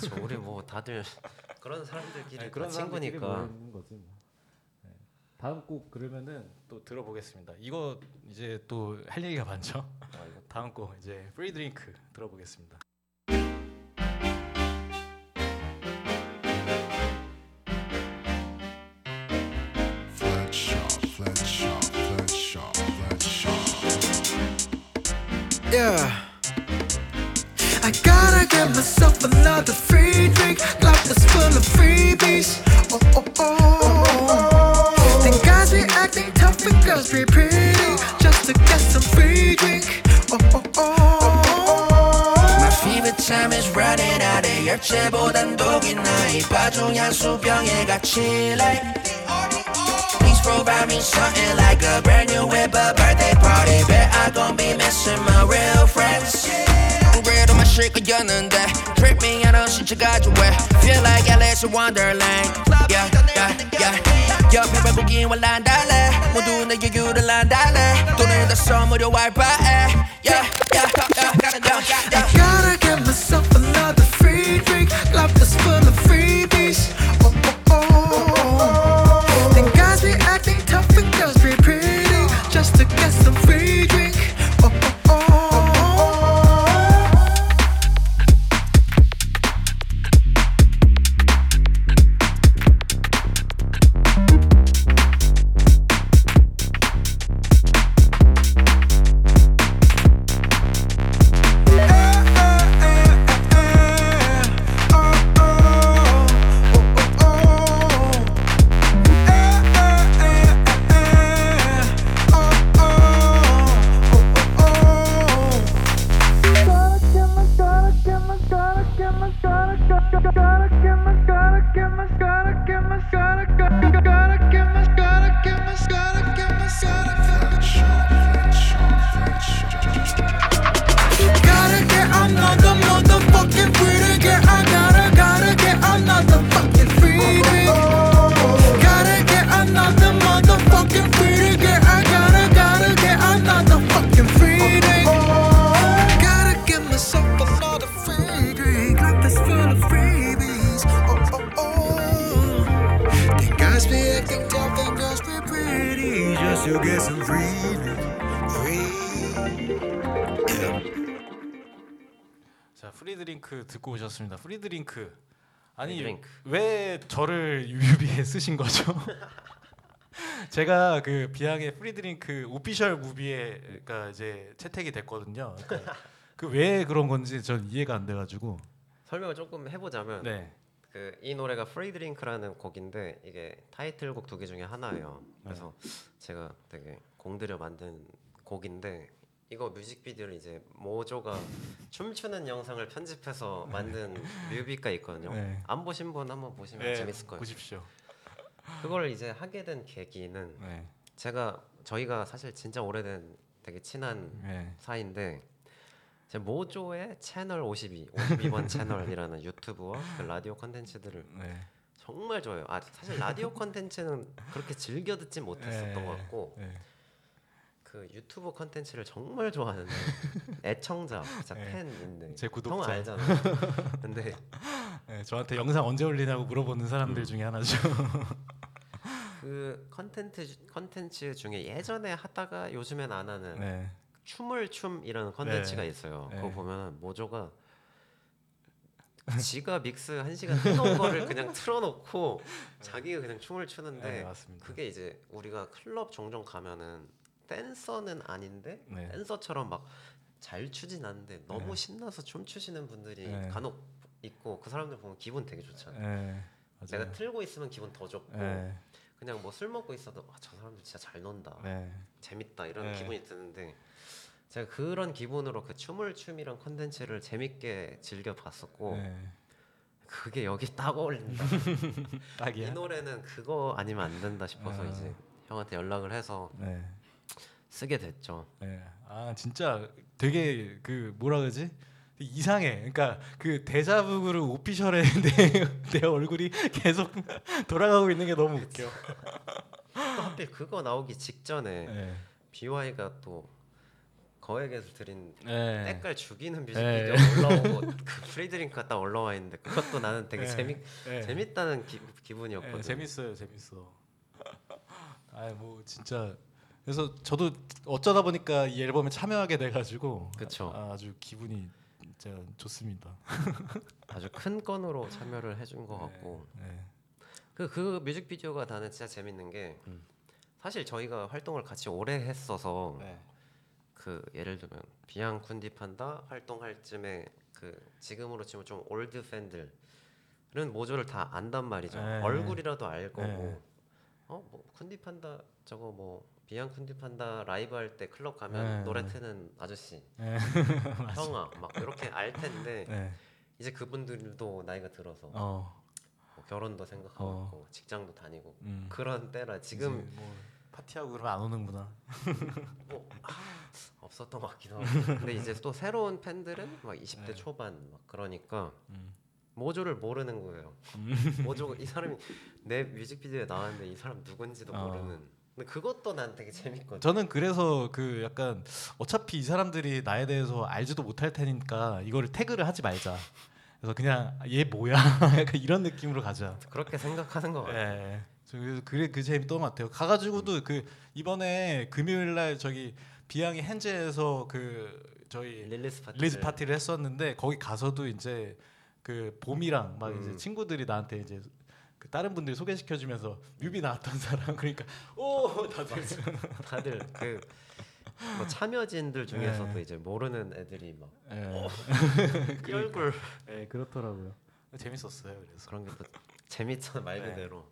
그렇죠. 우리 뭐 다들 그런 사람들끼리 아니, 다 사람들끼리 친구니까 거지 뭐. 네. 다음 곡 그러면은 또 들어보겠습니다. 이거 이제 또 할 얘기가 많죠. 아, 다음 곡 이제 Free Drink 들어보겠습니다. Yeah. I gotta get myself another free drink. Glass is full of freebies. Oh, oh, oh. Then guys be acting tough and girls be pretty. Just to get some free drink. Oh, oh, oh. My favorite time is running out 의 열쇠보단 독이 나이 빠종한 수병에 갇힐래 Please provide me something like a brand new whip a birthday party Bet I gon' be missing my real friends 안 그래도 마실 거였는데 Trip me 하는 신체까지 왜 Feel like Alice in Wonderland Yeah, yeah, yeah 옆에 외국인과 난 달래 모두 내 여유를 난 달래 돈을 다 써무려 알바해 Yeah, yeah, yeah, yeah, yeah. I gotta get myself another free drink. Life is full 쓰신 거죠? 제가 그 Viann의 Free Drink official movie에 그러니까 이제 채택이 됐거든요. 그러니까 그왜 그런 건지 전 이해가 안 돼가지고 설명을 조금 해보자면 네. 그 이 노래가 Free Drink라는 곡인데 이게 타이틀곡 두 개 중에 하나예요. 그래서 제가 되게 공들여 만든 곡인데 이거 뮤직비디오를 이제 모조가 춤추는 영상을 편집해서 만든 뮤비가 있거든요. 네. 안 보신 분 한번 보시면 네, 재밌을 거예요. 보십시오. 그걸 이제 하게 된 계기는 네. 제가 저희가 사실 진짜 오래된 되게 친한 네. 사이인데 제 모조의 채널 52, 52번 채널이라는 유튜브와 그 라디오 컨텐츠들을 네. 정말 좋아해요. 아 사실 라디오 컨텐츠는 그렇게 즐겨 듣진 못했었던 네. 것 같고 네. 그 유튜브 컨텐츠를 정말 좋아하는데 애청자, 진짜 네. 팬인데 제형 구독자. 알잖아. 근데 네, 저한테 영상 언제 올리냐고 물어보는 사람들 중에 하나죠. 그 컨텐츠 컨텐츠 중에 예전에 하다가 요즘엔 안 하는 네. 춤을 춤이라는 컨텐츠가 네. 있어요. 네. 그거 보면 모조가 지가 믹스 한 시간 해놓은 거를 그냥 틀어놓고 자기가 그냥 춤을 추는데 네. 그게 이제 우리가 클럽 종종 가면은 댄서는 아닌데 네. 댄서처럼 막 잘 추진 않는데 너무 네. 신나서 춤 추시는 분들이 네. 간혹 있고 그 사람들 보면 기분 되게 좋잖아요. 네. 내가. 틀고 있으면 기분 더 좋고 네. 그냥 뭐 술 먹고 있어도 아, 저 사람들 진짜 잘 논다. 네. 재밌다 이런 네. 기분이 드는데 제가 그런 기분으로 그 춤을 춤이란 컨텐츠를 재밌게 즐겨 봤었고 네. 그게 여기 딱 어울린다. 딱이야. 이 노래는 그거 아니면 안 된다 싶어서 아. 이제 형한테 연락을 해서 네. 쓰게 됐죠. 네. 아 진짜 되게 그 뭐라 그러지? 이상해. 그러니까 그 데자부 그룹 official에 내, 내 얼굴이 계속 돌아가고 있는 게 너무 웃겨. 또 하필 그거 나오기 직전에 네. BY가 또 거액을 들인 네. 때깔 죽이는 네. 뮤직비디오 올라오고 그 Free Drink가 딱 올라와 있는데 그것도 나는 되게 네. 재밌 네. 재밌다는 기, 기분이었거든. 네, 재밌어요, 재밌어. 아뭐 진짜 그래서 저도 어쩌다 보니까 이 앨범에 참여하게 돼가지고 그쵸. 아, 주 기분이 진짜 좋습니다. 아주 큰 건으로 참여를 해준 것 같고 네. 그, 그 뮤직비디오가 나는 진짜 재밌는 게 음. 사실 저희가 활동을 같이 오래 했어서 네. 그 예를 들면 비앙 쿤디 판다 활동할 쯤에 그 지금으로 치면 좀 올드 팬들은 모조를 다 안단 말이죠 네. 얼굴이라도 알 거고 네. 어뭐 쿤디 판다 저거 뭐 비앙 쿤디 판다 라이브 할 때 클럽 가면 네. 노래 트는 아저씨 네. 형아 막 이렇게 알 텐데 네. 이제 그분들도 나이가 들어서 어. 뭐 결혼도 생각하고 어. 있고 직장도 다니고 음. 그런 때라 지금 뭐 파티하고 그러면 안 오는구나. 뭐 아, 없었던 것 같기도 하고 근데 이제 또 새로운 팬들은 막 20대 네. 초반 막 그러니까 음. 모조를 모르는 거예요 모조 이 사람이 내 뮤직비디오에 나왔는데 이 사람 누군지도 어. 모르는 근데 그것도 난 되게 재밌거든 저는 그래서 그 약간 어차피 이 사람들이 나에 대해서 알지도 못할 테니까 이거를 태그를 하지 말자. 그래서 그냥 얘 뭐야 약간 이런 느낌으로 가자. 그렇게 생각하는 것 같아 예. 저 그래서 그래 그 재미 또 같아요. 가가지고도 그 이번에 금요일 날 저기 비앙이 헨즈에서 그 저희 release 파티 release 파티를 했었는데 거기 가서도 이제 그 봄이랑 막 이제 음. 친구들이 나한테 이제 그 다른 분들 소개시켜주면서 뮤비 나왔던 사람 그러니까 오 다들 다들 그 뭐 참여진들 중에서도 네. 이제 모르는 애들이 막 이 예, 얼굴 예 그렇더라고요. 재밌었어요. 그래서 그런 게 또 재밌잖아 말 네. 그대로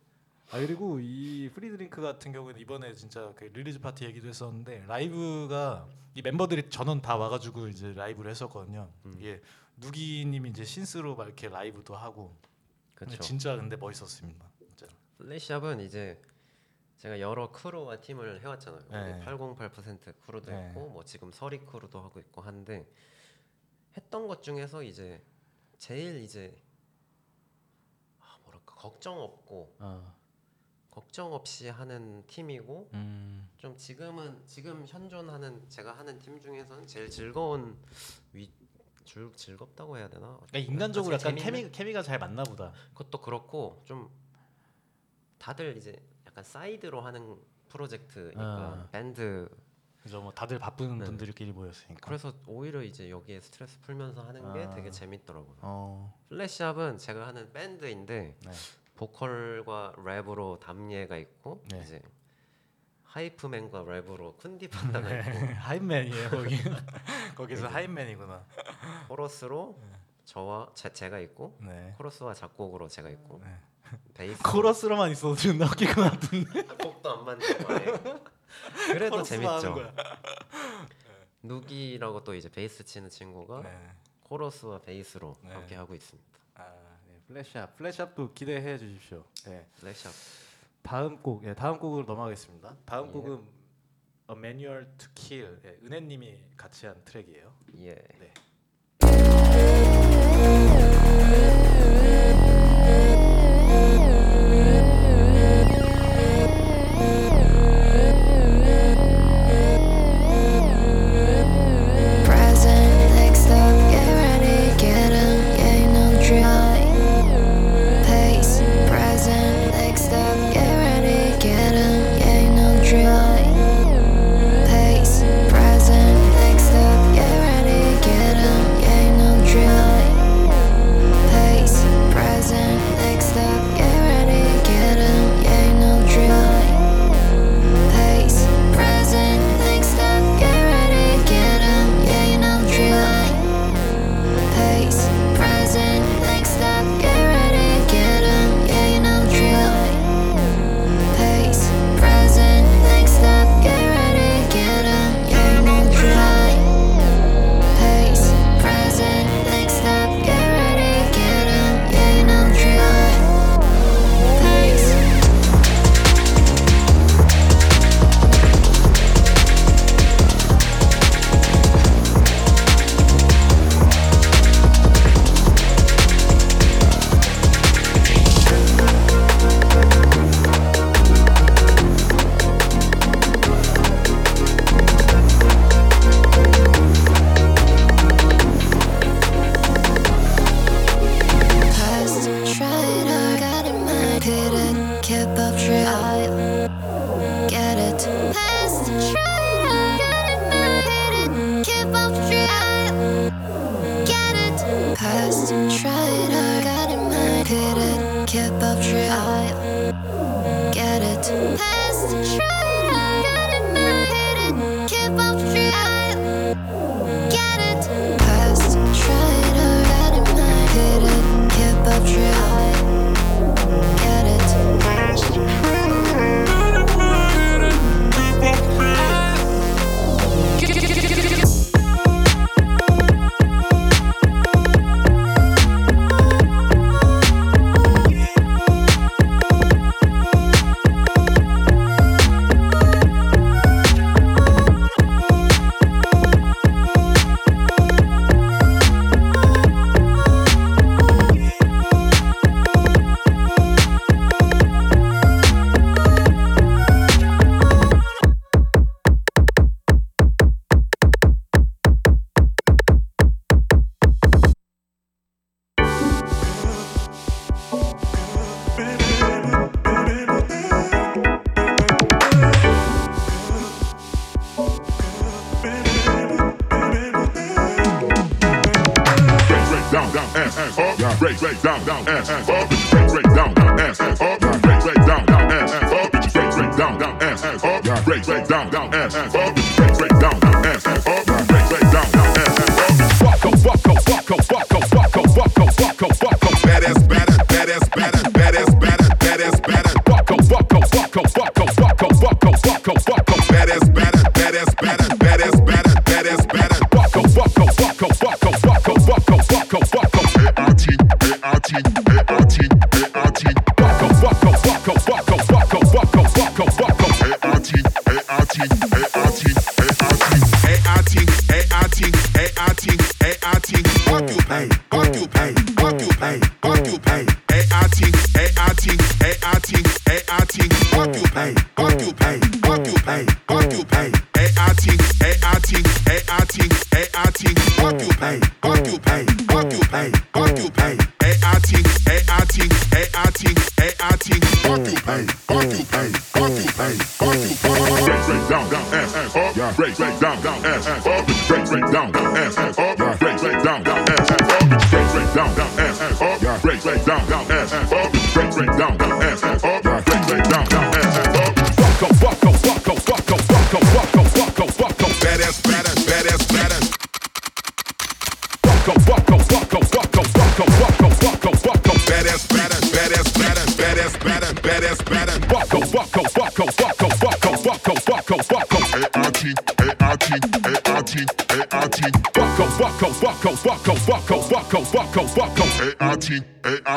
아 그리고 이 Free Drink 같은 경우는 이번에 진짜 그 release 파티 얘기도 했었는데 라이브가 이 멤버들이 전원 다 와가지고 이제 라이브를 했었거든요. 음. 이게 누기님이 이제 synth로 막 이렇게 라이브도 하고 그렇죠 진짜 근데 멋있었습니다. 진짜. 플래시압은 이제 제가 여러 crew와 팀을 해왔잖아요. 네. 808% crew도 네. 있고 뭐 지금 서리 crew도 하고 있고 한데 했던 것 중에서 이제 제일 이제 아 뭐랄까 걱정 없고 어. 걱정 없이 하는 팀이고 음. 좀 지금은 지금 현존하는 제가 하는 팀 중에서는 제일 즐거운 위 즐, 즐겁다고 해야 되나? 그러니까 인간적으로 약간 케미 케미가 잘 맞나 보다. 그것도 그렇고 좀 다들 이제 약간 사이드로 하는 프로젝트니까 아. 밴드 그죠 뭐 다들 바쁜 네. 분들끼리 모였으니까. 그래서 오히려 이제 여기에 스트레스 풀면서 하는 게 아. 되게 재밌더라고요. 어. 플래시압은 제가 하는 밴드인데 네. 보컬과 랩으로 담예가 있고 네. 이제 hype man과 랩으로 쿤디 판다가 있고 hype man이에요 거기. 거기서 hype man이구나. 코러스로 저와 제, 제가 있고 네. 코러스와 작곡으로 제가 있고 네. 베이스 코러스로만 있어도 웃길 것 같은데. 곡도 안 맞는 거예요. 그래도 재밌죠. 누기라고 또 이제 베이스 치는 친구가 네. 코러스와 베이스로 네. 함께 하고 있습니다. 아, 네. 플래시압. 플래시압도 기대해 주십시오. 네. 플래시압 다음 곡, 예, 다음 곡으로 넘어가겠습니다. 다음 예. 곡은 A Manual to Kill. 예, 은혜님이 같이 한 트랙이에요. 예. 네.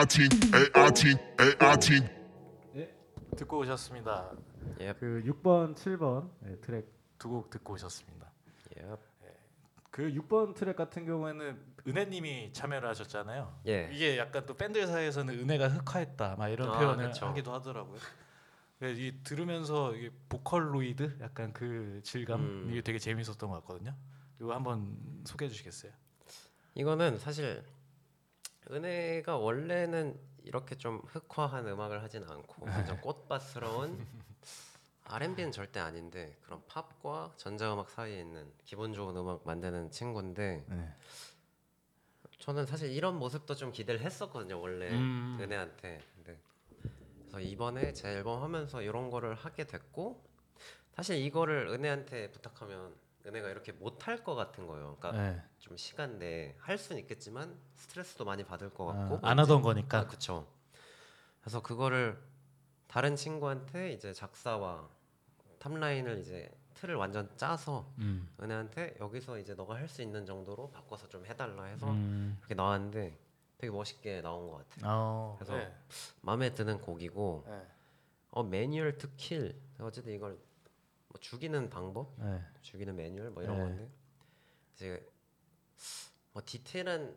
A-I-T, A-I-T. 듣고 오셨습니다. 예. 그 6번, 7번 네, 트랙 두 곡 듣고 오셨습니다. 예. 그 6번 트랙 같은 경우에는 은혜님이 참여를 하셨잖아요. 예. 이게 약간 또 밴드 사이에서는 은혜가 흑화했다, 막 이런 아, 표현을 그쵸. 하기도 하더라고요. 그래서 이 들으면서 이게 보컬로이드 약간 그 질감 음. 이게 되게 재밌었던 것 같거든요. 이거 한번 소개해 주시겠어요? 이거는 사실 은혜가 원래는 이렇게 좀 흑화한 음악을 하진 않고 완전 꽃밭스러운 R&B는 절대 아닌데 그런 팝과 전자음악 사이에 있는 기분 좋은 음악 만드는 친구인데 네. 저는 사실 이런 모습도 좀 기대를 했었거든요 원래 음. 은혜한테 근데 그래서 이번에 제 앨범 하면서 이런 거를 하게 됐고 사실 이거를 은혜한테 부탁하면 은혜가 이렇게 못할 것 같은 거예요 그러니까 네. 좀 시간 내에 할 수는 있겠지만 스트레스도 많이 받을 것 같고 아, 안 하던 거니까. 아, 그쵸 그래서 그거를 다른 친구한테 이제 작사와 탑라인을 이제 틀을 완전 짜서 음. 은혜한테 여기서 이제 너가 할 수 있는 정도로 바꿔서 좀 해달라 해서 음. 그렇게 나왔는데 되게 멋있게 나온 것 같아요 어, 그래서 네. 마음에 드는 곡이고 네. 어 매뉴얼 투킬 어쨌든 이걸 뭐 죽이는 방법 네. 죽이는 매뉴얼 뭐 이런 네. 건데 이제 뭐 디테일한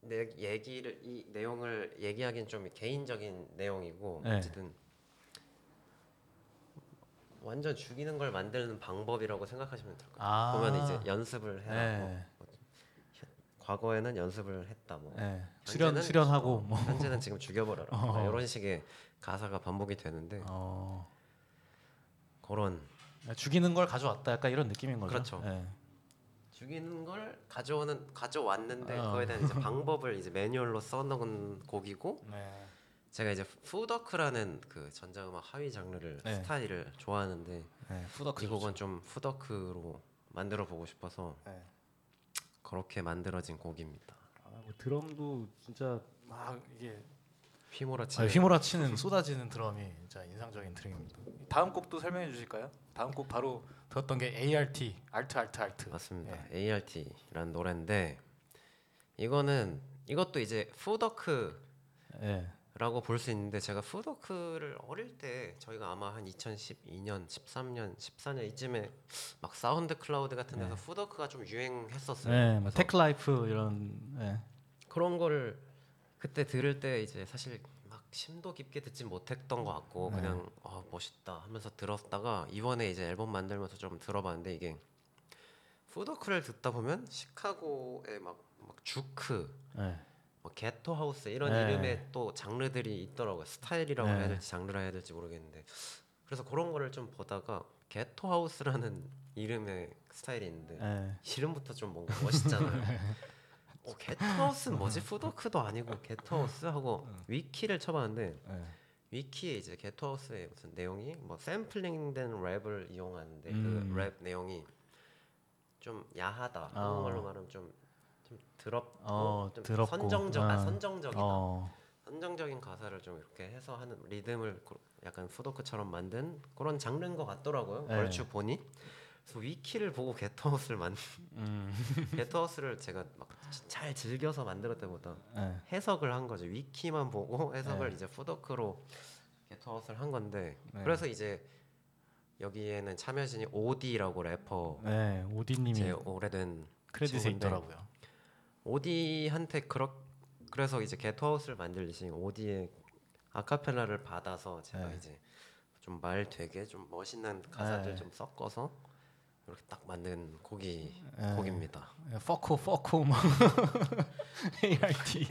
내 얘기를 이 내용을 얘기하기는 좀 개인적인 내용이고 네. 어쨌든 완전 죽이는 걸 만드는 방법이라고 생각하시면 될 것 같아요. 아. 보면 이제 연습을 해라. 네. 뭐, 과거에는 연습을 했다. 뭐 네. 수련 수련하고 어, 뭐. 현재는 지금 죽여버려라. 어. 막 이런 식의 가사가 반복이 되는데 어. 그런 죽이는 걸 가져왔다 약간 이런 느낌인 거죠. 그렇죠. 네. 죽이는 걸 가져오는 가져왔는데 어. 그거에 대한 이제 방법을 이제 매뉴얼로 써놓은 곡이고 네. 제가 이제 푸더크라는 그 전자음악 하위 장르를 네. 스타일을 좋아하는데 네. 이 곡은 좀 푸더크로 만들어 보고 싶어서 네. 그렇게 만들어진 곡입니다. 아, 뭐 드럼도 진짜 막 이게 휘몰아치는 아, 휘몰아치는 쏟아지는 드럼이 진짜 인상적인 트랙입니다. 다음 곡도 설명해 주실까요? 다음 곡 바로 들었던 게 ART, 알트 알트 알트. 맞습니다. 예. ART라는 노래인데 이거는 이것도 이제 푸더크 예. 라고 볼수 있는데 제가 푸더크를 어릴 때 저희가 아마 한 2012년, 13년, 14년 이쯤에 막 사운드 클라우드 같은 데서 footwork가 좀 유행했었어요. 네, Teklife 이런 예. 그런 거를 그때 들을 때 이제 사실 막 심도 깊게 듣진 못했던 것 같고 네. 그냥 아 멋있다 하면서 들었다가 이번에 이제 앨범 만들면서 좀 들어봤는데 이게 footwork를 듣다 보면 시카고의 막, 막 juke 예. 뭐 ghetto house 이런 네. 이름의 또 장르들이 있더라고요. 스타일이라고 네. 해야 될지 장르라 해야 될지 모르겠는데 그래서 그런 거를 좀 보다가 게토 하우스라는 이름의 스타일이 있는데 예. 이름부터 좀 뭔가 멋있잖아요. 어, 게토 하우스는 뭐지? 푸더크도 아니고 게토 하우스 하고 위키를 쳐봤는데 예. 위키에 이제 게토 하우스의 무슨 내용이 뭐 샘플링된 랩을 이용하는데 음. 그랩 내용이 좀 야하다. 어. 한국말로 말하면 좀 좀 더럽고 어, 좀 더럽고. 선정적 아 아. 선정적이다. 어. 선정적인 가사를 좀 이렇게 해서 하는 리듬을 그- 약간 footwork처럼 만든 그런 장르인 것 같더라고요. 네. 얼추 보니. 그래서 위키를 보고 ghetto house를 만 음. ghetto house를 제가 막 잘 즐겨서 만들었 때보다 예. 해석을 한 거죠. 위키만 보고 해석을 네. 이제 footwork로 ghetto house를 한 건데 네. 그래서 이제 여기에는 참여진이 오디라고 래퍼 네, 오디 님이 제 오래된 크레딧에 있더라고요. 오디한테 그렇 그래서 이제 ghetto house를 만들듯이 오디의 아카펠라를 받아서 제가 네. 이제 좀 말 되게 좀 멋있는 가사들 네. 좀 섞어서 이렇게 딱 만든 곡이 네. 곡입니다. 예, fucker fucker 막 ART.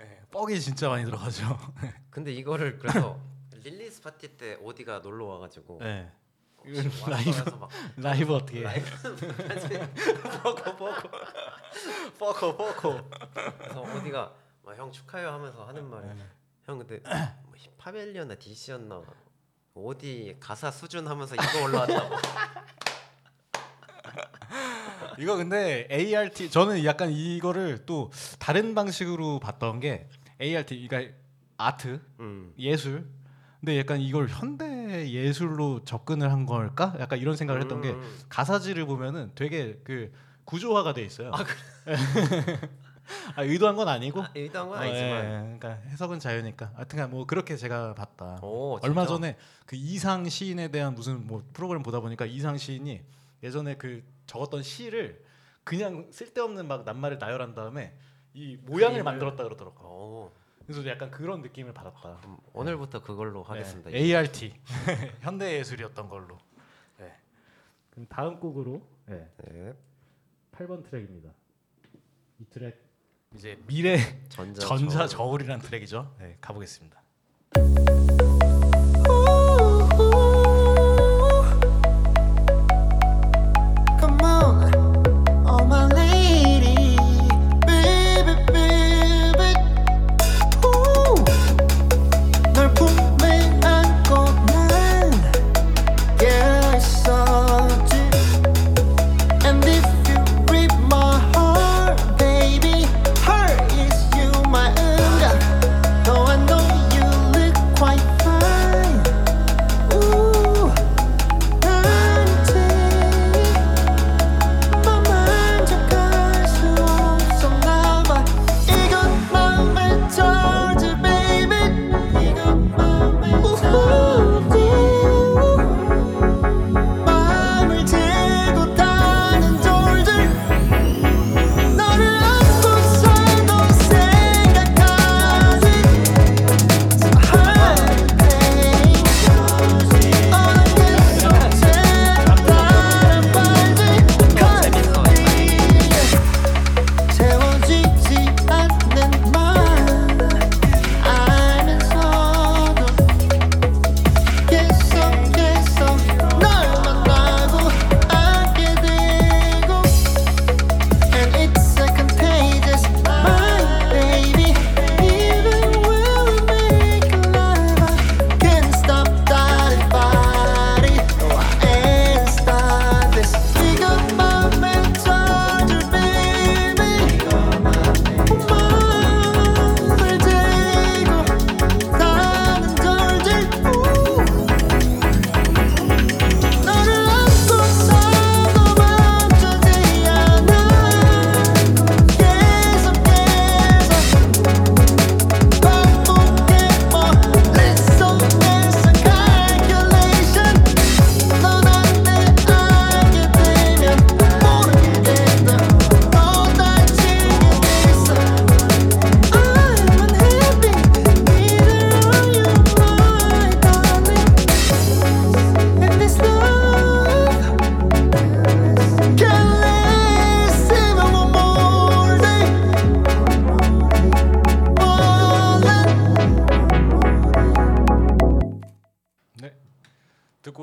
예, fuck이 진짜 많이 들어가죠. 근데 이거를 그래서 release 파티 때 오디가 놀러 와가지고 예. 혹시 라이브 막 라이브 어떻게? 라이브 보고 보고 뻐커 뻐커. 그래서 어디가 막 형 축하해요 하면서 하는 말이 네. 형 근데 뭐 힙합 엘리였나 DC였나 어디 가사 수준 하면서 이거 올라왔다고 이거 근데 ART 저는 약간 이거를 또 다른 방식으로 봤던 게 ART 그러니까 아트 음. 예술 근데 약간 이걸 현대 예술로 접근을 한 걸까? 약간 이런 생각을 했던 게 음. 가사지를 보면은 되게 그 구조화가 돼 있어요. 아, 의도한 건 아니고 아, 의도한 건 어, 아니지만 예, 그러니까 해석은 자유니까. 하여튼간 뭐 그렇게 제가 봤다. 오? 얼마 전에 그 이상 시인에 대한 무슨 뭐 프로그램 보다 보니까 이상 시인이 예전에 그 적었던 시를 그냥 쓸데없는 막 낱말을 나열한 다음에 이 모양을 그림을? 만들었다 그러더라고. 오, 그래서 약간 그런 느낌을 받았다. 그럼 오늘부터 그걸로 하겠습니다 네, ART 현대 예술이었던 걸로. 네. 그럼 다음 곡으로 네. 네. 8번 트랙입니다. 이 트랙 이제 미래 전자 전자 저울. 저울이라는 트랙이죠. 네, 가보겠습니다.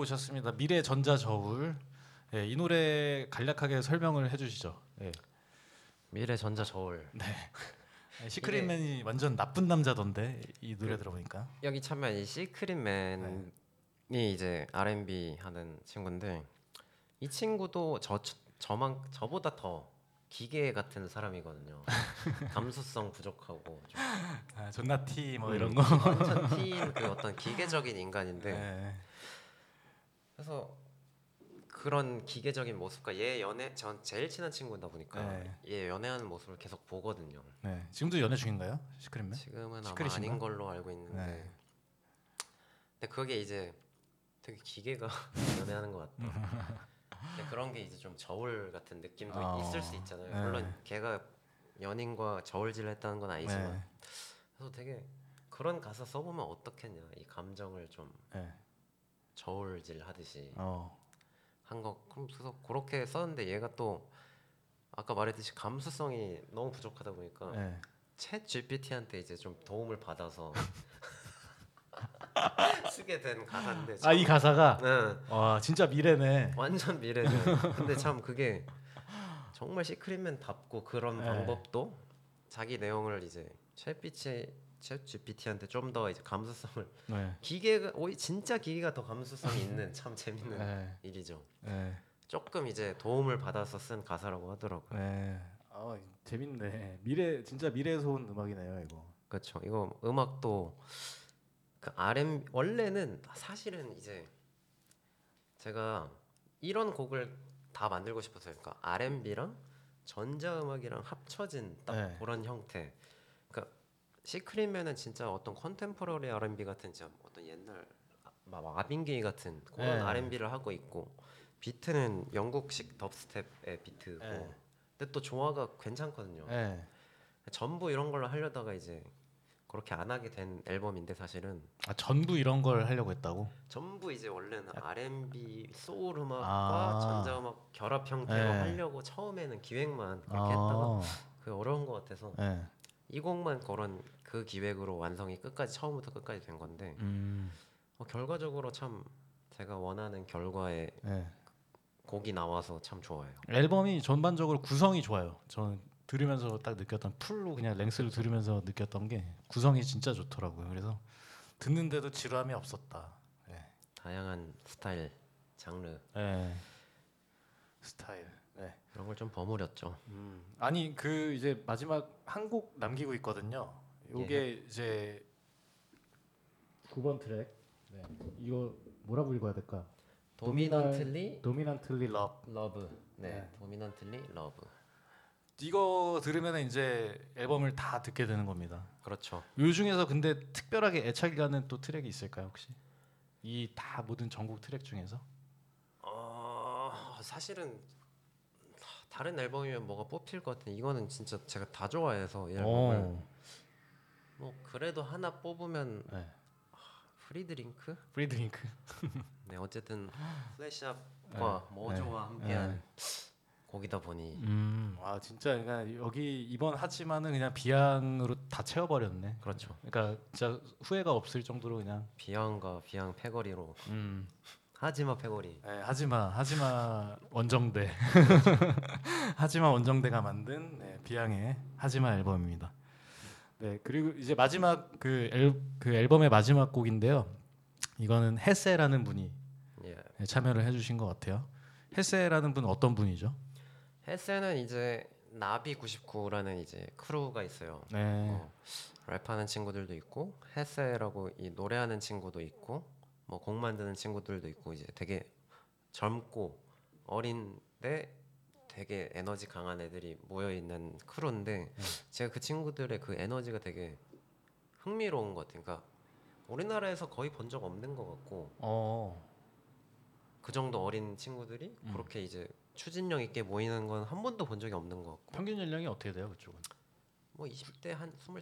듣고 오셨습니다. 미래 전자 저울. 네, 이 노래 간략하게 설명을 해주시죠. 네. 미래 전자 저울 네. 시크릿맨이 완전 나쁜 남자던데 이 노래 들어보니까. 여기 참여한 이 시크릿맨이 이제 R&B 하는 친구인데 이 친구도 저 저만 저보다 더 기계 같은 사람이거든요. 감수성 부족하고 좀 아, 존나 티뭐 음, 이런 거. 완전 티인 그 어떤 기계적인 인간인데 네. 그래서 그런 기계적인 모습과 얘 연애 전 제일 친한 친구다 보니까 네. 얘 연애하는 모습을 계속 보거든요. 네. 지금도 연애 중인가요? 시크릿맨? 지금은 아마 시크릿인가? 아닌 걸로 알고 있는데 네. 근데 그게 이제 되게 기계가 연애하는 것 같다. 근데 그런 게 이제 좀 저울 같은 느낌도 어, 있을 수 있잖아요. 네. 물론 걔가 연인과 저울질을 했다는 건 아니지만 네. 그래서 되게 그런 가사 써보면 어떻겠냐 이 감정을 좀 네. 저울질 하듯이 어. 한거 그래서 그렇게 썼는데 얘가 또 아까 말했듯이 감수성이 너무 부족하다 보니까 네. 챗 GPT한테 이제 좀 도움을 받아서 쓰게 된 가사인데 아 이 가사가 네, 와 진짜 미래네. 완전 미래죠. 근데 참 그게 정말 시크릿맨답고 그런 네. 방법도 자기 내용을 이제 챗비치 챗 GPT한테 좀 더 이제 감수성을 네. 기계가 오히 진짜 기계가 더 감수성이 있는 참 재밌는 네. 일이죠. 네. 조금 이제 도움을 받아서 쓴 가사라고 하더라고요. 네. 아 재밌네. 미래 진짜 미래에서 온 음악이네요 이거. 그렇죠. 이거 음악도 그 RM 원래는 사실은 이제 제가 이런 곡을 다 만들고 싶었어요. 그러니까 R&B랑 전자 음악이랑 합쳐진 딱 네. 그런 형태. 시크릿맨은 진짜 어떤 컨템포러리 R&B 같은 진짜 어떤 옛날 아- 막 아빈게이 같은 그런 네. R&B를 하고 있고 비트는 영국식 덥스텝의 비트고 네. 근데 또 조화가 괜찮거든요. 네. 전부 이런 걸로 하려다가 이제 그렇게 안 하게 된 앨범인데 사실은 아 전부 이런 걸 하려고 했다고? 전부 이제 원래는 R&B 소울 음악과 아. 전자 음악 결합 형태로 네. 하려고 처음에는 기획만 그렇게 했다가 아. 그 어려운 것 같아서 네. 이 곡만 그런 그 기획으로 완성이 끝까지 처음부터 끝까지 된 건데 음. 어, 결과적으로 참 제가 원하는 결과의 네. 곡이 나와서 참 좋아요. 앨범이 전반적으로 구성이 좋아요. 저는 들으면서 딱 느꼈던 풀로 그냥 랭스를 들으면서 느꼈던 게 구성이 진짜 좋더라고요. 그래서 듣는데도 지루함이 없었다. 네. 다양한 스타일, 장르 네. 스타일. 네. 이런 걸 좀 버무렸죠. 음. 아니 그 이제 마지막 한 곡 남기고 있거든요. 요게 이제 9번 트랙. 네. 이거 뭐라고 읽어야 될까? Dominantly Dominantly Love. Love. 네, 네. Dominantly Love. 이거 들으면 이제 앨범을 다 듣게 되는 겁니다. 그렇죠. 요 중에서 근데 특별하게 애착이 가는 또 트랙이 있을까요 혹시? 이 다 모든 전곡 트랙 중에서? 어, 사실은 다른 앨범이면 뭐가 뽑힐 것 같은데 이거는 진짜 제가 다 좋아해서 이 앨범을 오. 뭐 그래도 하나 뽑으면 네. Free Drink? Free Drink. 네 어쨌든 플래시압과 네. 모조와 네. 함께한 곡이다 보니 음. 아 진짜 그러니까 여기 이번 하지만은 그냥 비앙으로 다 채워버렸네. 그렇죠. 그러니까 진짜 후회가 없을 정도로 그냥. 비앙과 비앙 패거리로 음. 하지마 패거리 네, 하지마 하지마 원정대 하지마 원정대가 만든 네, 비앙의 하지마 앨범입니다. 네 그리고 이제 마지막 그, 앨, 그 앨범의 마지막 곡인데요. 이거는 헤세라는 분이 예. 네, 참여를 해주신 것 같아요. 헤세라는 분은 어떤 분이죠? 헤세는 이제 나비 99라는 이제 크루가 있어요. 네. 어, 랩하는 친구들도 있고 헤세라고 이 노래하는 친구도 있고 뭐 곡 만드는 친구들도 있고 이제 되게 젊고 어린데 되게 에너지 강한 애들이 모여 있는 크루인데 제가 그 친구들의 그 에너지가 되게 흥미로운 것 같아요. 그러니까 우리나라에서 거의 본 적 없는 것 같고 어. 그 정도 어린 친구들이 그렇게 이제 추진력 있게 모이는 건 한 번도 본 적이 없는 것 같고 평균 연령이 어떻게 돼요 그쪽은? 뭐 20대 한 23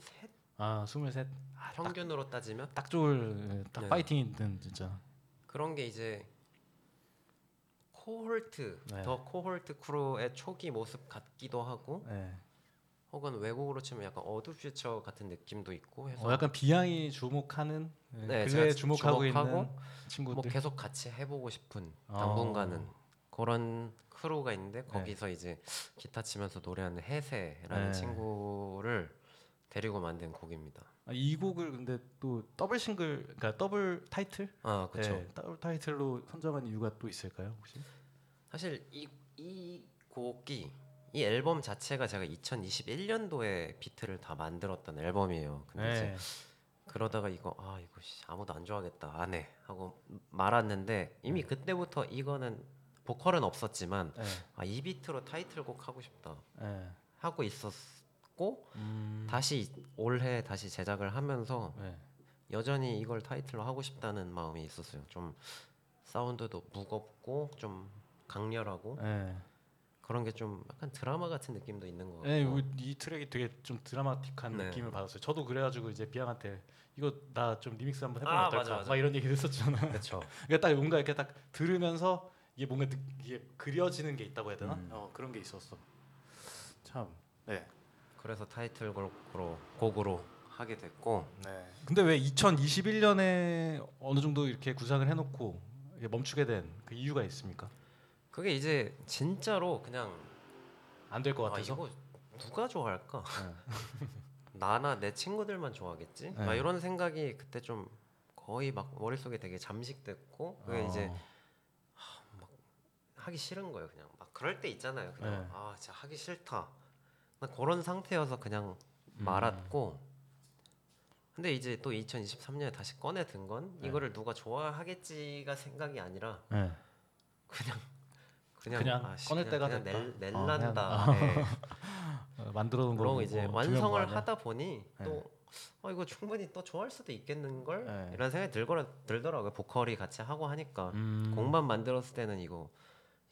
아 스물셋. 아, 딱, 평균으로 따지면 딱 좋을 네, 딱 네. 파이팅 있는 진짜. 그런 게 이제 코홀트 네. The Cohort 크루의 초기 모습 같기도 하고 네. 혹은 외국으로 치면 약간 Odd Future 같은 느낌도 있고 해서 어, 약간 비앙이 주목하는 네, 네, 근래 주목하고, 주목하고 있는 뭐 친구들. 계속 같이 해보고 싶은 어. 당분간은 그런 크루가 있는데 거기서 이제 기타 치면서 노래하는 헤세라는 네. 친구를 데리고 만든 곡입니다. 아, 이 곡을 근데 또 더블 싱글, 그러니까 더블 타이틀? 아 그렇죠. 네, 더블 타이틀로 선정한 이유가 또 있을까요 혹시? 사실 이, 이 곡이 이 앨범 자체가 제가 2021년도에 비트를 다 만들었던 앨범이에요. 근데 이제 네. 그러다가 이거 아 이거 씨, 아무도 안 좋아하겠다 안 해 하고 말았는데 이미 그때부터 이거는 보컬은 없었지만 네. 아이 비트로 타이틀곡 하고 싶다 네. 하고 있었고 음, 다시 올해 다시 제작을 하면서 네. 여전히 이걸 타이틀로 하고 싶다는 마음이 있었어요. 좀 사운드도 무겁고 좀 강렬하고 네. 그런 게 좀 약간 드라마 같은 느낌도 있는 것 같고 네, 이, 이 트랙이 되게 좀 드라마틱한 네. 느낌을 받았어요. 저도 그래가지고 이제 비앙한테 이거 나 좀 리믹스 한번 해보면 아, 어떨까? 맞아, 맞아. 막 이런 얘기 했었잖아. 그렇죠. 그러니까 딱 뭔가 이렇게 딱 들으면서 이게 뭔가 느, 이게 그려지는 게 있다고 해야 되나? 음. 어 그런 게 있었어. 참. 네. 그래서 타이틀곡으로 곡으로 하게 됐고 네. 근데 왜 2021년에 어느 정도 이렇게 구상을 해놓고 멈추게 된 그 이유가 있습니까? 그게 이제 진짜로 그냥 안 될것아 같아서. 이거 누가 좋아할까? 나나 내 친구들만 좋아하겠지? 네. 막 이런 생각이 그때 좀 거의 막 머릿속에 되게 잠식됐고 그게 이제 어. 하기 싫은 거예요 그냥 막 그럴 때 있잖아요 그냥 네. 아 진짜 하기 싫다 나 그런 상태여서 그냥 음. 말았고 근데 이제 또 2023년에 다시 꺼내 든건 네. 이거를 누가 좋아하겠지가 생각이 아니라 네. 그냥 그냥, 그냥 아, 씨, 꺼낼 그냥- 때가 그냥 됐다. 낼, 어, 낼란다 그냥- 네. 어, 만들어 놓은 거 이제 완성을? 하다 보니 네. 또 어, 이거 충분히 또 좋아할 수도 있겠는 걸 네. 이런 생각이 들거라 들더라고요 보컬이 같이 하고 하니까 음. 곡만 만들었을 때는 이거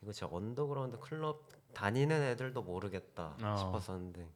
이거 진짜 언더그라운드 클럽 다니는 애들도 모르겠다 어. 싶었었는데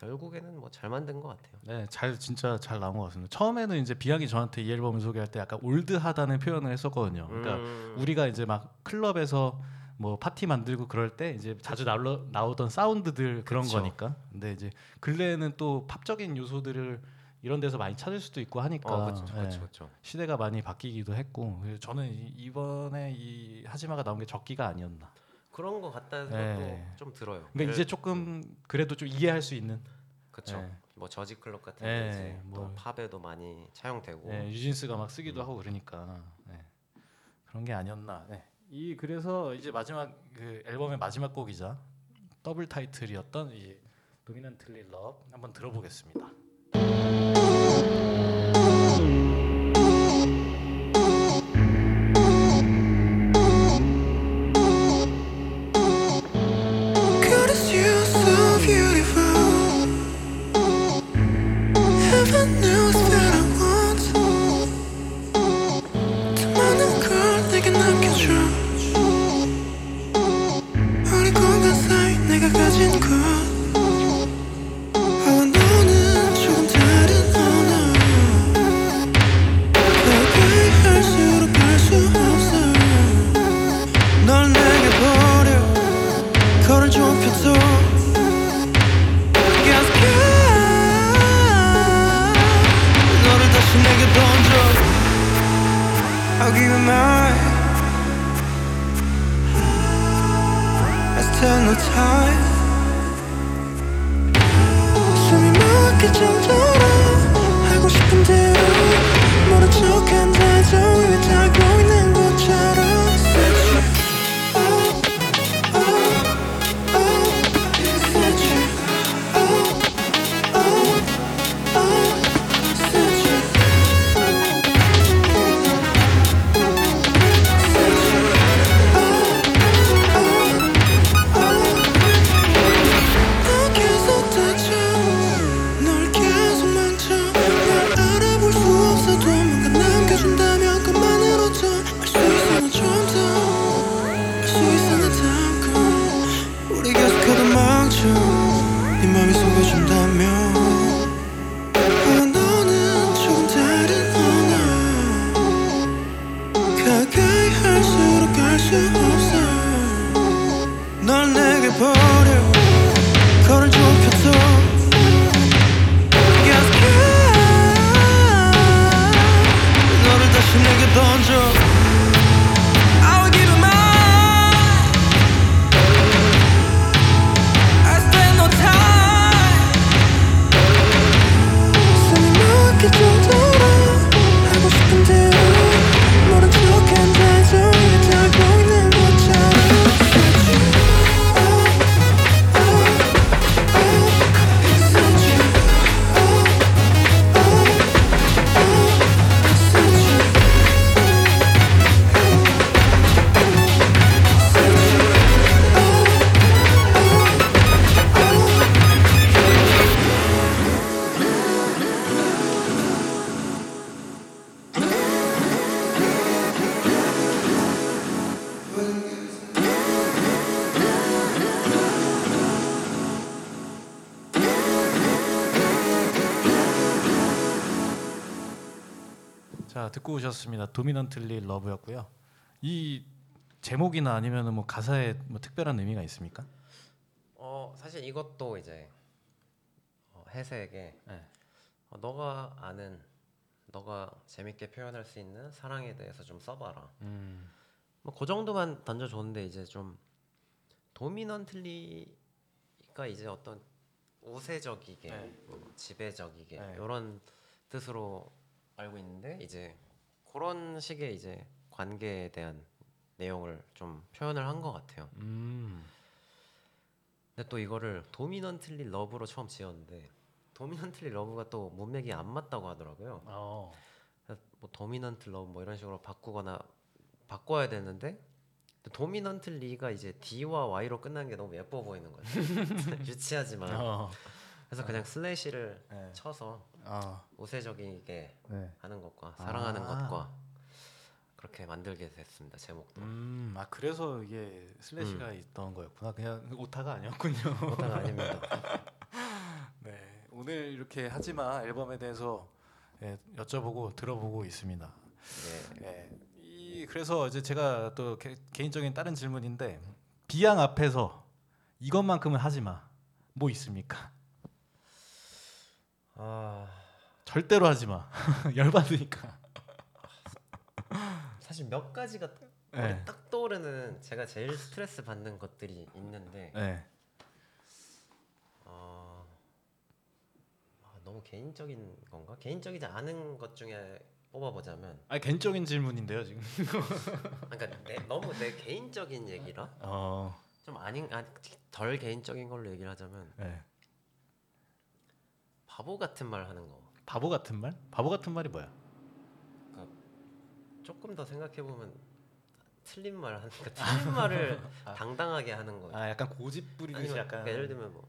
결국에는 뭐 잘 만든 것 같아요. 네, 잘 진짜 잘 나온 것 같습니다. 처음에는 이제 비앙이 저한테 이 앨범을 소개할 때 약간 올드하다는 표현을 했었거든요. 그러니까 음. 우리가 이제 막 클럽에서 뭐 파티 만들고 그럴 때 이제 자주 나오, 나오던 사운드들 그런 그쵸. 거니까. 근데 이제 근래에는 또 팝적인 요소들을 이런 데서 많이 찾을 수도 있고 하니까 어, 예, 그렇죠, 그렇죠. 시대가 많이 바뀌기도 했고 저는 이- 이번에 이 하지마가 나온 게 적기가 아니었나. 그런 거 같다는 네. 것도 좀 들어요. 그러니까 이제 조금 그래도 좀 이해할 수 있는 그렇죠. 네. 뭐 저지 클럽 같은 네, 게 이제 뭐. 또 팝에도 많이 차용되고 네, 유진스가 막 쓰기도 음. 하고 그러니까 네. 그런 게 아니었나. 네. 이 그래서 이제 마지막 그 앨범의 마지막 곡이자 더블 타이틀이었던 이 도미넌틀리 럽 한번 들어보겠습니다. 도미넌틀리 러브였고요. 이 제목이나 아니면은 뭐 가사에 뭐 특별한 의미가 있습니까? 어 사실 이것도 이제 어, 해세에게 네. 어, 너가 아는 너가 재밌게 표현할 수 있는 사랑에 대해서 좀 써봐라. 음. 뭐그 정도만 던져줬는데 이제 좀 도미넌틀리 슬래시가 이제 어떤 우세적이게 네. 뭐 지배적이게 네. 이런 뜻으로 알고 있는데 이제 그런 식의 이제 관계에 대한 내용을 좀 표현을 한 것 같아요. 음. 근데 또 이거를 Dominantly Love로 처음 지었는데 Dominantly Love가 또 문맥이 안 맞다고 하더라고요. 어. 뭐 Dominant Love 뭐 이런 식으로 바꾸거나 바꿔야 되는데 Dominantly가 이제 D와 Y로 끝난 게 너무 예뻐 보이는 거예요. 유치하지만 어. 그래서 그냥 슬래시를 네. 쳐서 어. 우세적이게 네. 하는 것과 사랑하는 아. 것과 그렇게 만들게 됐습니다 제목도. 음. 아 그래서 이게 슬래시가 있던 거였구나. 그냥 오타가 아니었군요. 오타가 아닙니다. 네. 오늘 이렇게 하지마 앨범에 대해서 예, 여쭤보고 들어보고 있습니다. 네. 예. 이 그래서 이제 제가 또 개, 개인적인 다른 질문인데 비양 앞에서 이것만큼은 하지 마. 뭐 있습니까? 아 절대로 하지 마. 열받으니까. 사실 몇 가지가 네. 딱 떠오르는 제가 제일 스트레스 받는 것들이 있는데 네. 어, 아, 너무 개인적인 건가? 개인적이지 않은 것 중에 뽑아보자면 아 개인적인 질문인데요 지금. 아, 그러니까 내, 너무 내 개인적인 얘기라 어. 좀 아닌 아, 덜 개인적인 걸로 얘기를 하자면 네. 바보 같은 말 하는 거 바보 같은 말? 바보 같은 말이 뭐야? 조금 더 생각해 보면 틀린 말 하는 거 틀린 말을 당당하게 하는 거예요. 아 약간 고집 부리듯이 약간. 그러니까 예를 들면 뭐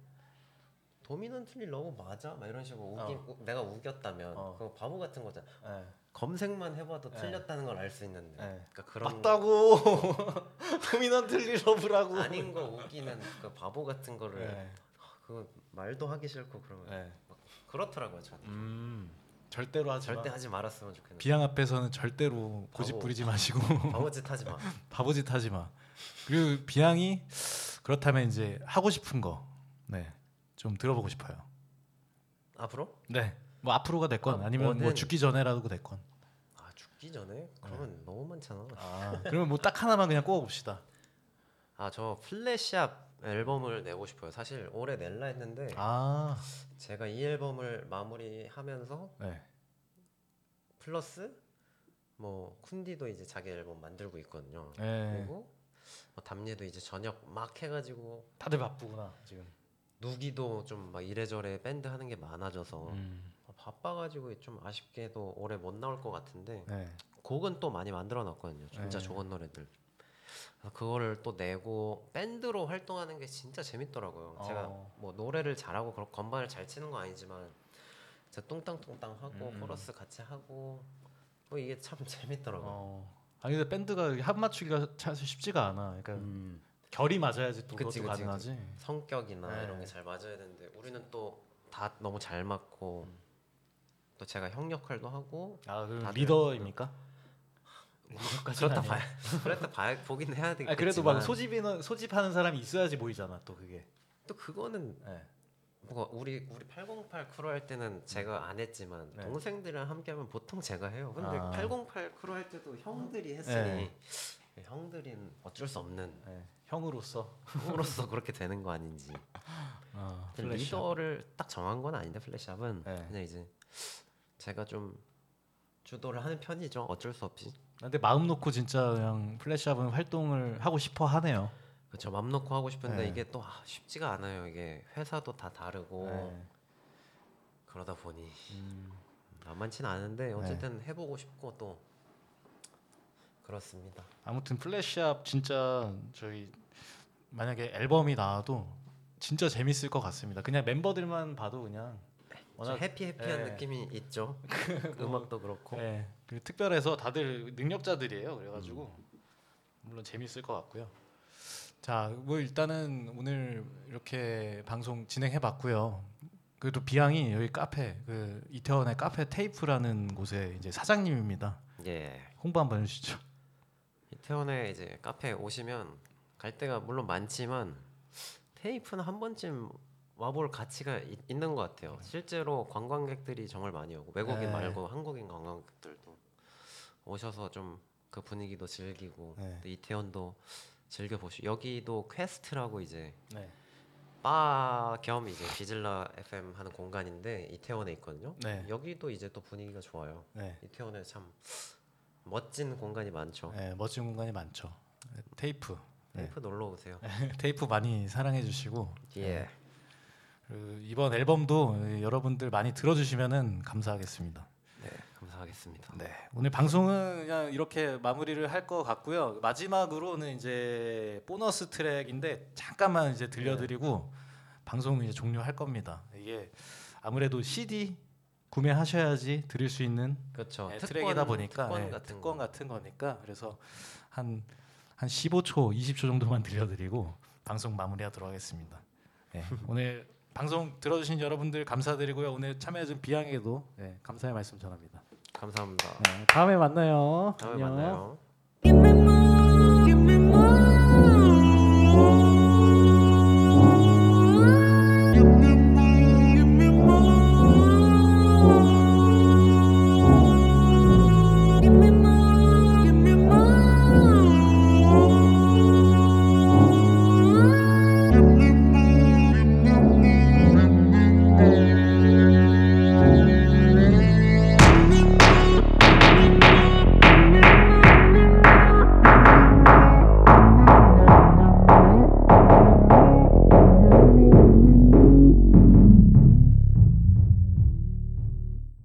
Dominantly Love 맞아? 막 이런 식으로 우기, 우- 내가 우겼다면 어. 그거 바보 같은 거잖아. 네. 검색만 해봐도 네. 틀렸다는 걸 알 수 있는데 네. 그러니까 그런 맞다고. 도미넌 틀리 러브라고. 아닌 거 우기는 그 바보 같은 거를 네. 그 말도 하기 싫고 그러면 네. 그렇더라고요 저는 음. 절대로 하지 절대 마. 하지 말았으면 좋겠는데 비양 앞에서는 절대로 고집 바보. 부리지 마시고 바보짓 하지 마 바보짓 하지 마. 그리고 비양이 그렇다면 이제 하고 싶은 거, 네, 좀 들어보고 싶어요. 앞으로 네, 뭐 앞으로가 됐건 아, 아니면 뭐 뭐는- 죽기 전에라도 됐건. 아 죽기 전에 그러면 너무 많잖아 아, 그러면 뭐 딱 하나만 그냥 꼽아봅시다. 아 저 플래시압 앨범을 내고 싶어요 사실 올해 낼라 했는데 아, 제가 이 앨범을 마무리하면서 네, 플러스 뭐 쿤디도 이제 자기 앨범 만들고 있거든요 네. 그리고 뭐 담예도 이제 저녁 막 해가지고 다들 바쁘구나 지금. 누기도 좀 막 이래저래 밴드 하는 게 많아져서 음, 바빠가지고 좀 아쉽게도 올해 못 나올 것 같은데 네, 곡은 또 많이 만들어 놨거든요. 진짜 네. 좋은 노래들. 그거를 또 내고 밴드로 활동하는 게 진짜 재밌더라고요. 제가 어. 뭐 노래를 잘하고 그런 건반을 잘 치는 건 아니지만 제가 뚱땅뚱땅 하고 음. 코러스 같이 하고 뭐 이게 참 재밌더라고요. 어. 아니 근데 밴드가 합 맞추기가 사실 쉽지가 않아. 그러니까 결이 맞아야지 또 음. 그치, 그것도 그치, 가능하지. 성격이나 네. 이런 게 잘 맞아야 되는데 우리는 또 다 너무 잘 맞고 또 제가 형 역할도 하고 아, 리더입니까? 그렇다. 봐야 그렇다 봐야 보긴 해야 되겠지만 아, 그래도 막 소집이는 소집하는 사람이 있어야지 보이잖아 또 그게. 또 그거는 네. 뭐 우리 우리 808 크루 할 때는 제가 안 했지만 네. 동생들이랑 함께하면 보통 제가 해요. 근데 아. 808 크루 할 때도 형들이 했으니 형들은 어쩔 수 없는 네. 형으로서. 형으로서 그렇게 되는 거 아닌지. 플래시업. 리더를 딱 정한 건 아닌데 플래시압은 네. 그냥 이제 제가 좀 주도를 하는 편이죠. 어쩔 수 없이. 근데 마음 놓고 진짜 그냥 플래시업은 활동을 하고 싶어 하네요. 그렇죠. 맘 놓고 하고 싶은데 네. 이게 또 아, 쉽지가 않아요. 이게 회사도 다 다르고 네. 그러다 보니 음. 만만치는 않은데 어쨌든 해보고 싶고 또 그렇습니다. 아무튼 플래시업 진짜 저희 만약에 앨범이 나와도 진짜 재밌을 것 같습니다. 그냥 멤버들만 봐도 그냥 워낙 happy happy한 네. 느낌이 있죠. 음악도 그렇고. 네. 그리고 특별해서 다들 능력자들이에요. 그래가지고 물론 재밌을 것 같고요. 자, 뭐 일단은 오늘 이렇게 방송 진행해봤고요. 그래도 비앙이 여기 카페 그 이태원의 카페 테이프라는 곳에 이제 사장님입니다. 예. 홍보 한번 해주시죠. 이태원에 이제 카페 오시면 갈 데가 물론 많지만 테이프는 한 번쯤 와볼 가치가 있, 있는 것 같아요. 실제로 관광객들이 정말 많이 오고 외국인 네. 말고 한국인 관광객들도 오셔서 좀 그 분위기도 즐기고 네. 또 이태원도 즐겨 보시. 여기도 퀘스트라고 이제 네. 바 겸 이제 VISLA FM 하는 공간인데 이태원에 있거든요. 네. 여기도 이제 또 분위기가 좋아요. 네. 이태원에 참 멋진 공간이 많죠. 네, 멋진 공간이 많죠. 네, 테이프. 네. 테이프 놀러 오세요. 테이프 많이 사랑해 주시고 예. 그 이번 앨범도 여러분들 많이 들어주시면은 감사하겠습니다. 네, 감사하겠습니다. 네, 오늘 방송은 그냥 이렇게 마무리를 할 것 같고요. 마지막으로는 이제 보너스 트랙인데 잠깐만 이제 들려드리고 방송은 이제 종료할 겁니다. 이게 아무래도 CD 구매하셔야지 들을 수 있는 그렇죠. 네, 트랙이다 보니까 특권 네, 같은 특권 거. 같은 거니까 그래서 한 한 15초, 20초 정도만 들려드리고 방송 마무리하도록 하겠습니다. 네, 오늘 방송 들어주신 여러분들 감사드리고요. 오늘 참여해준 비양에도 네, 감사의 말씀 전합니다. 감사합니다. 네, 다음에 만나요. 다음에 안녕. 만나요.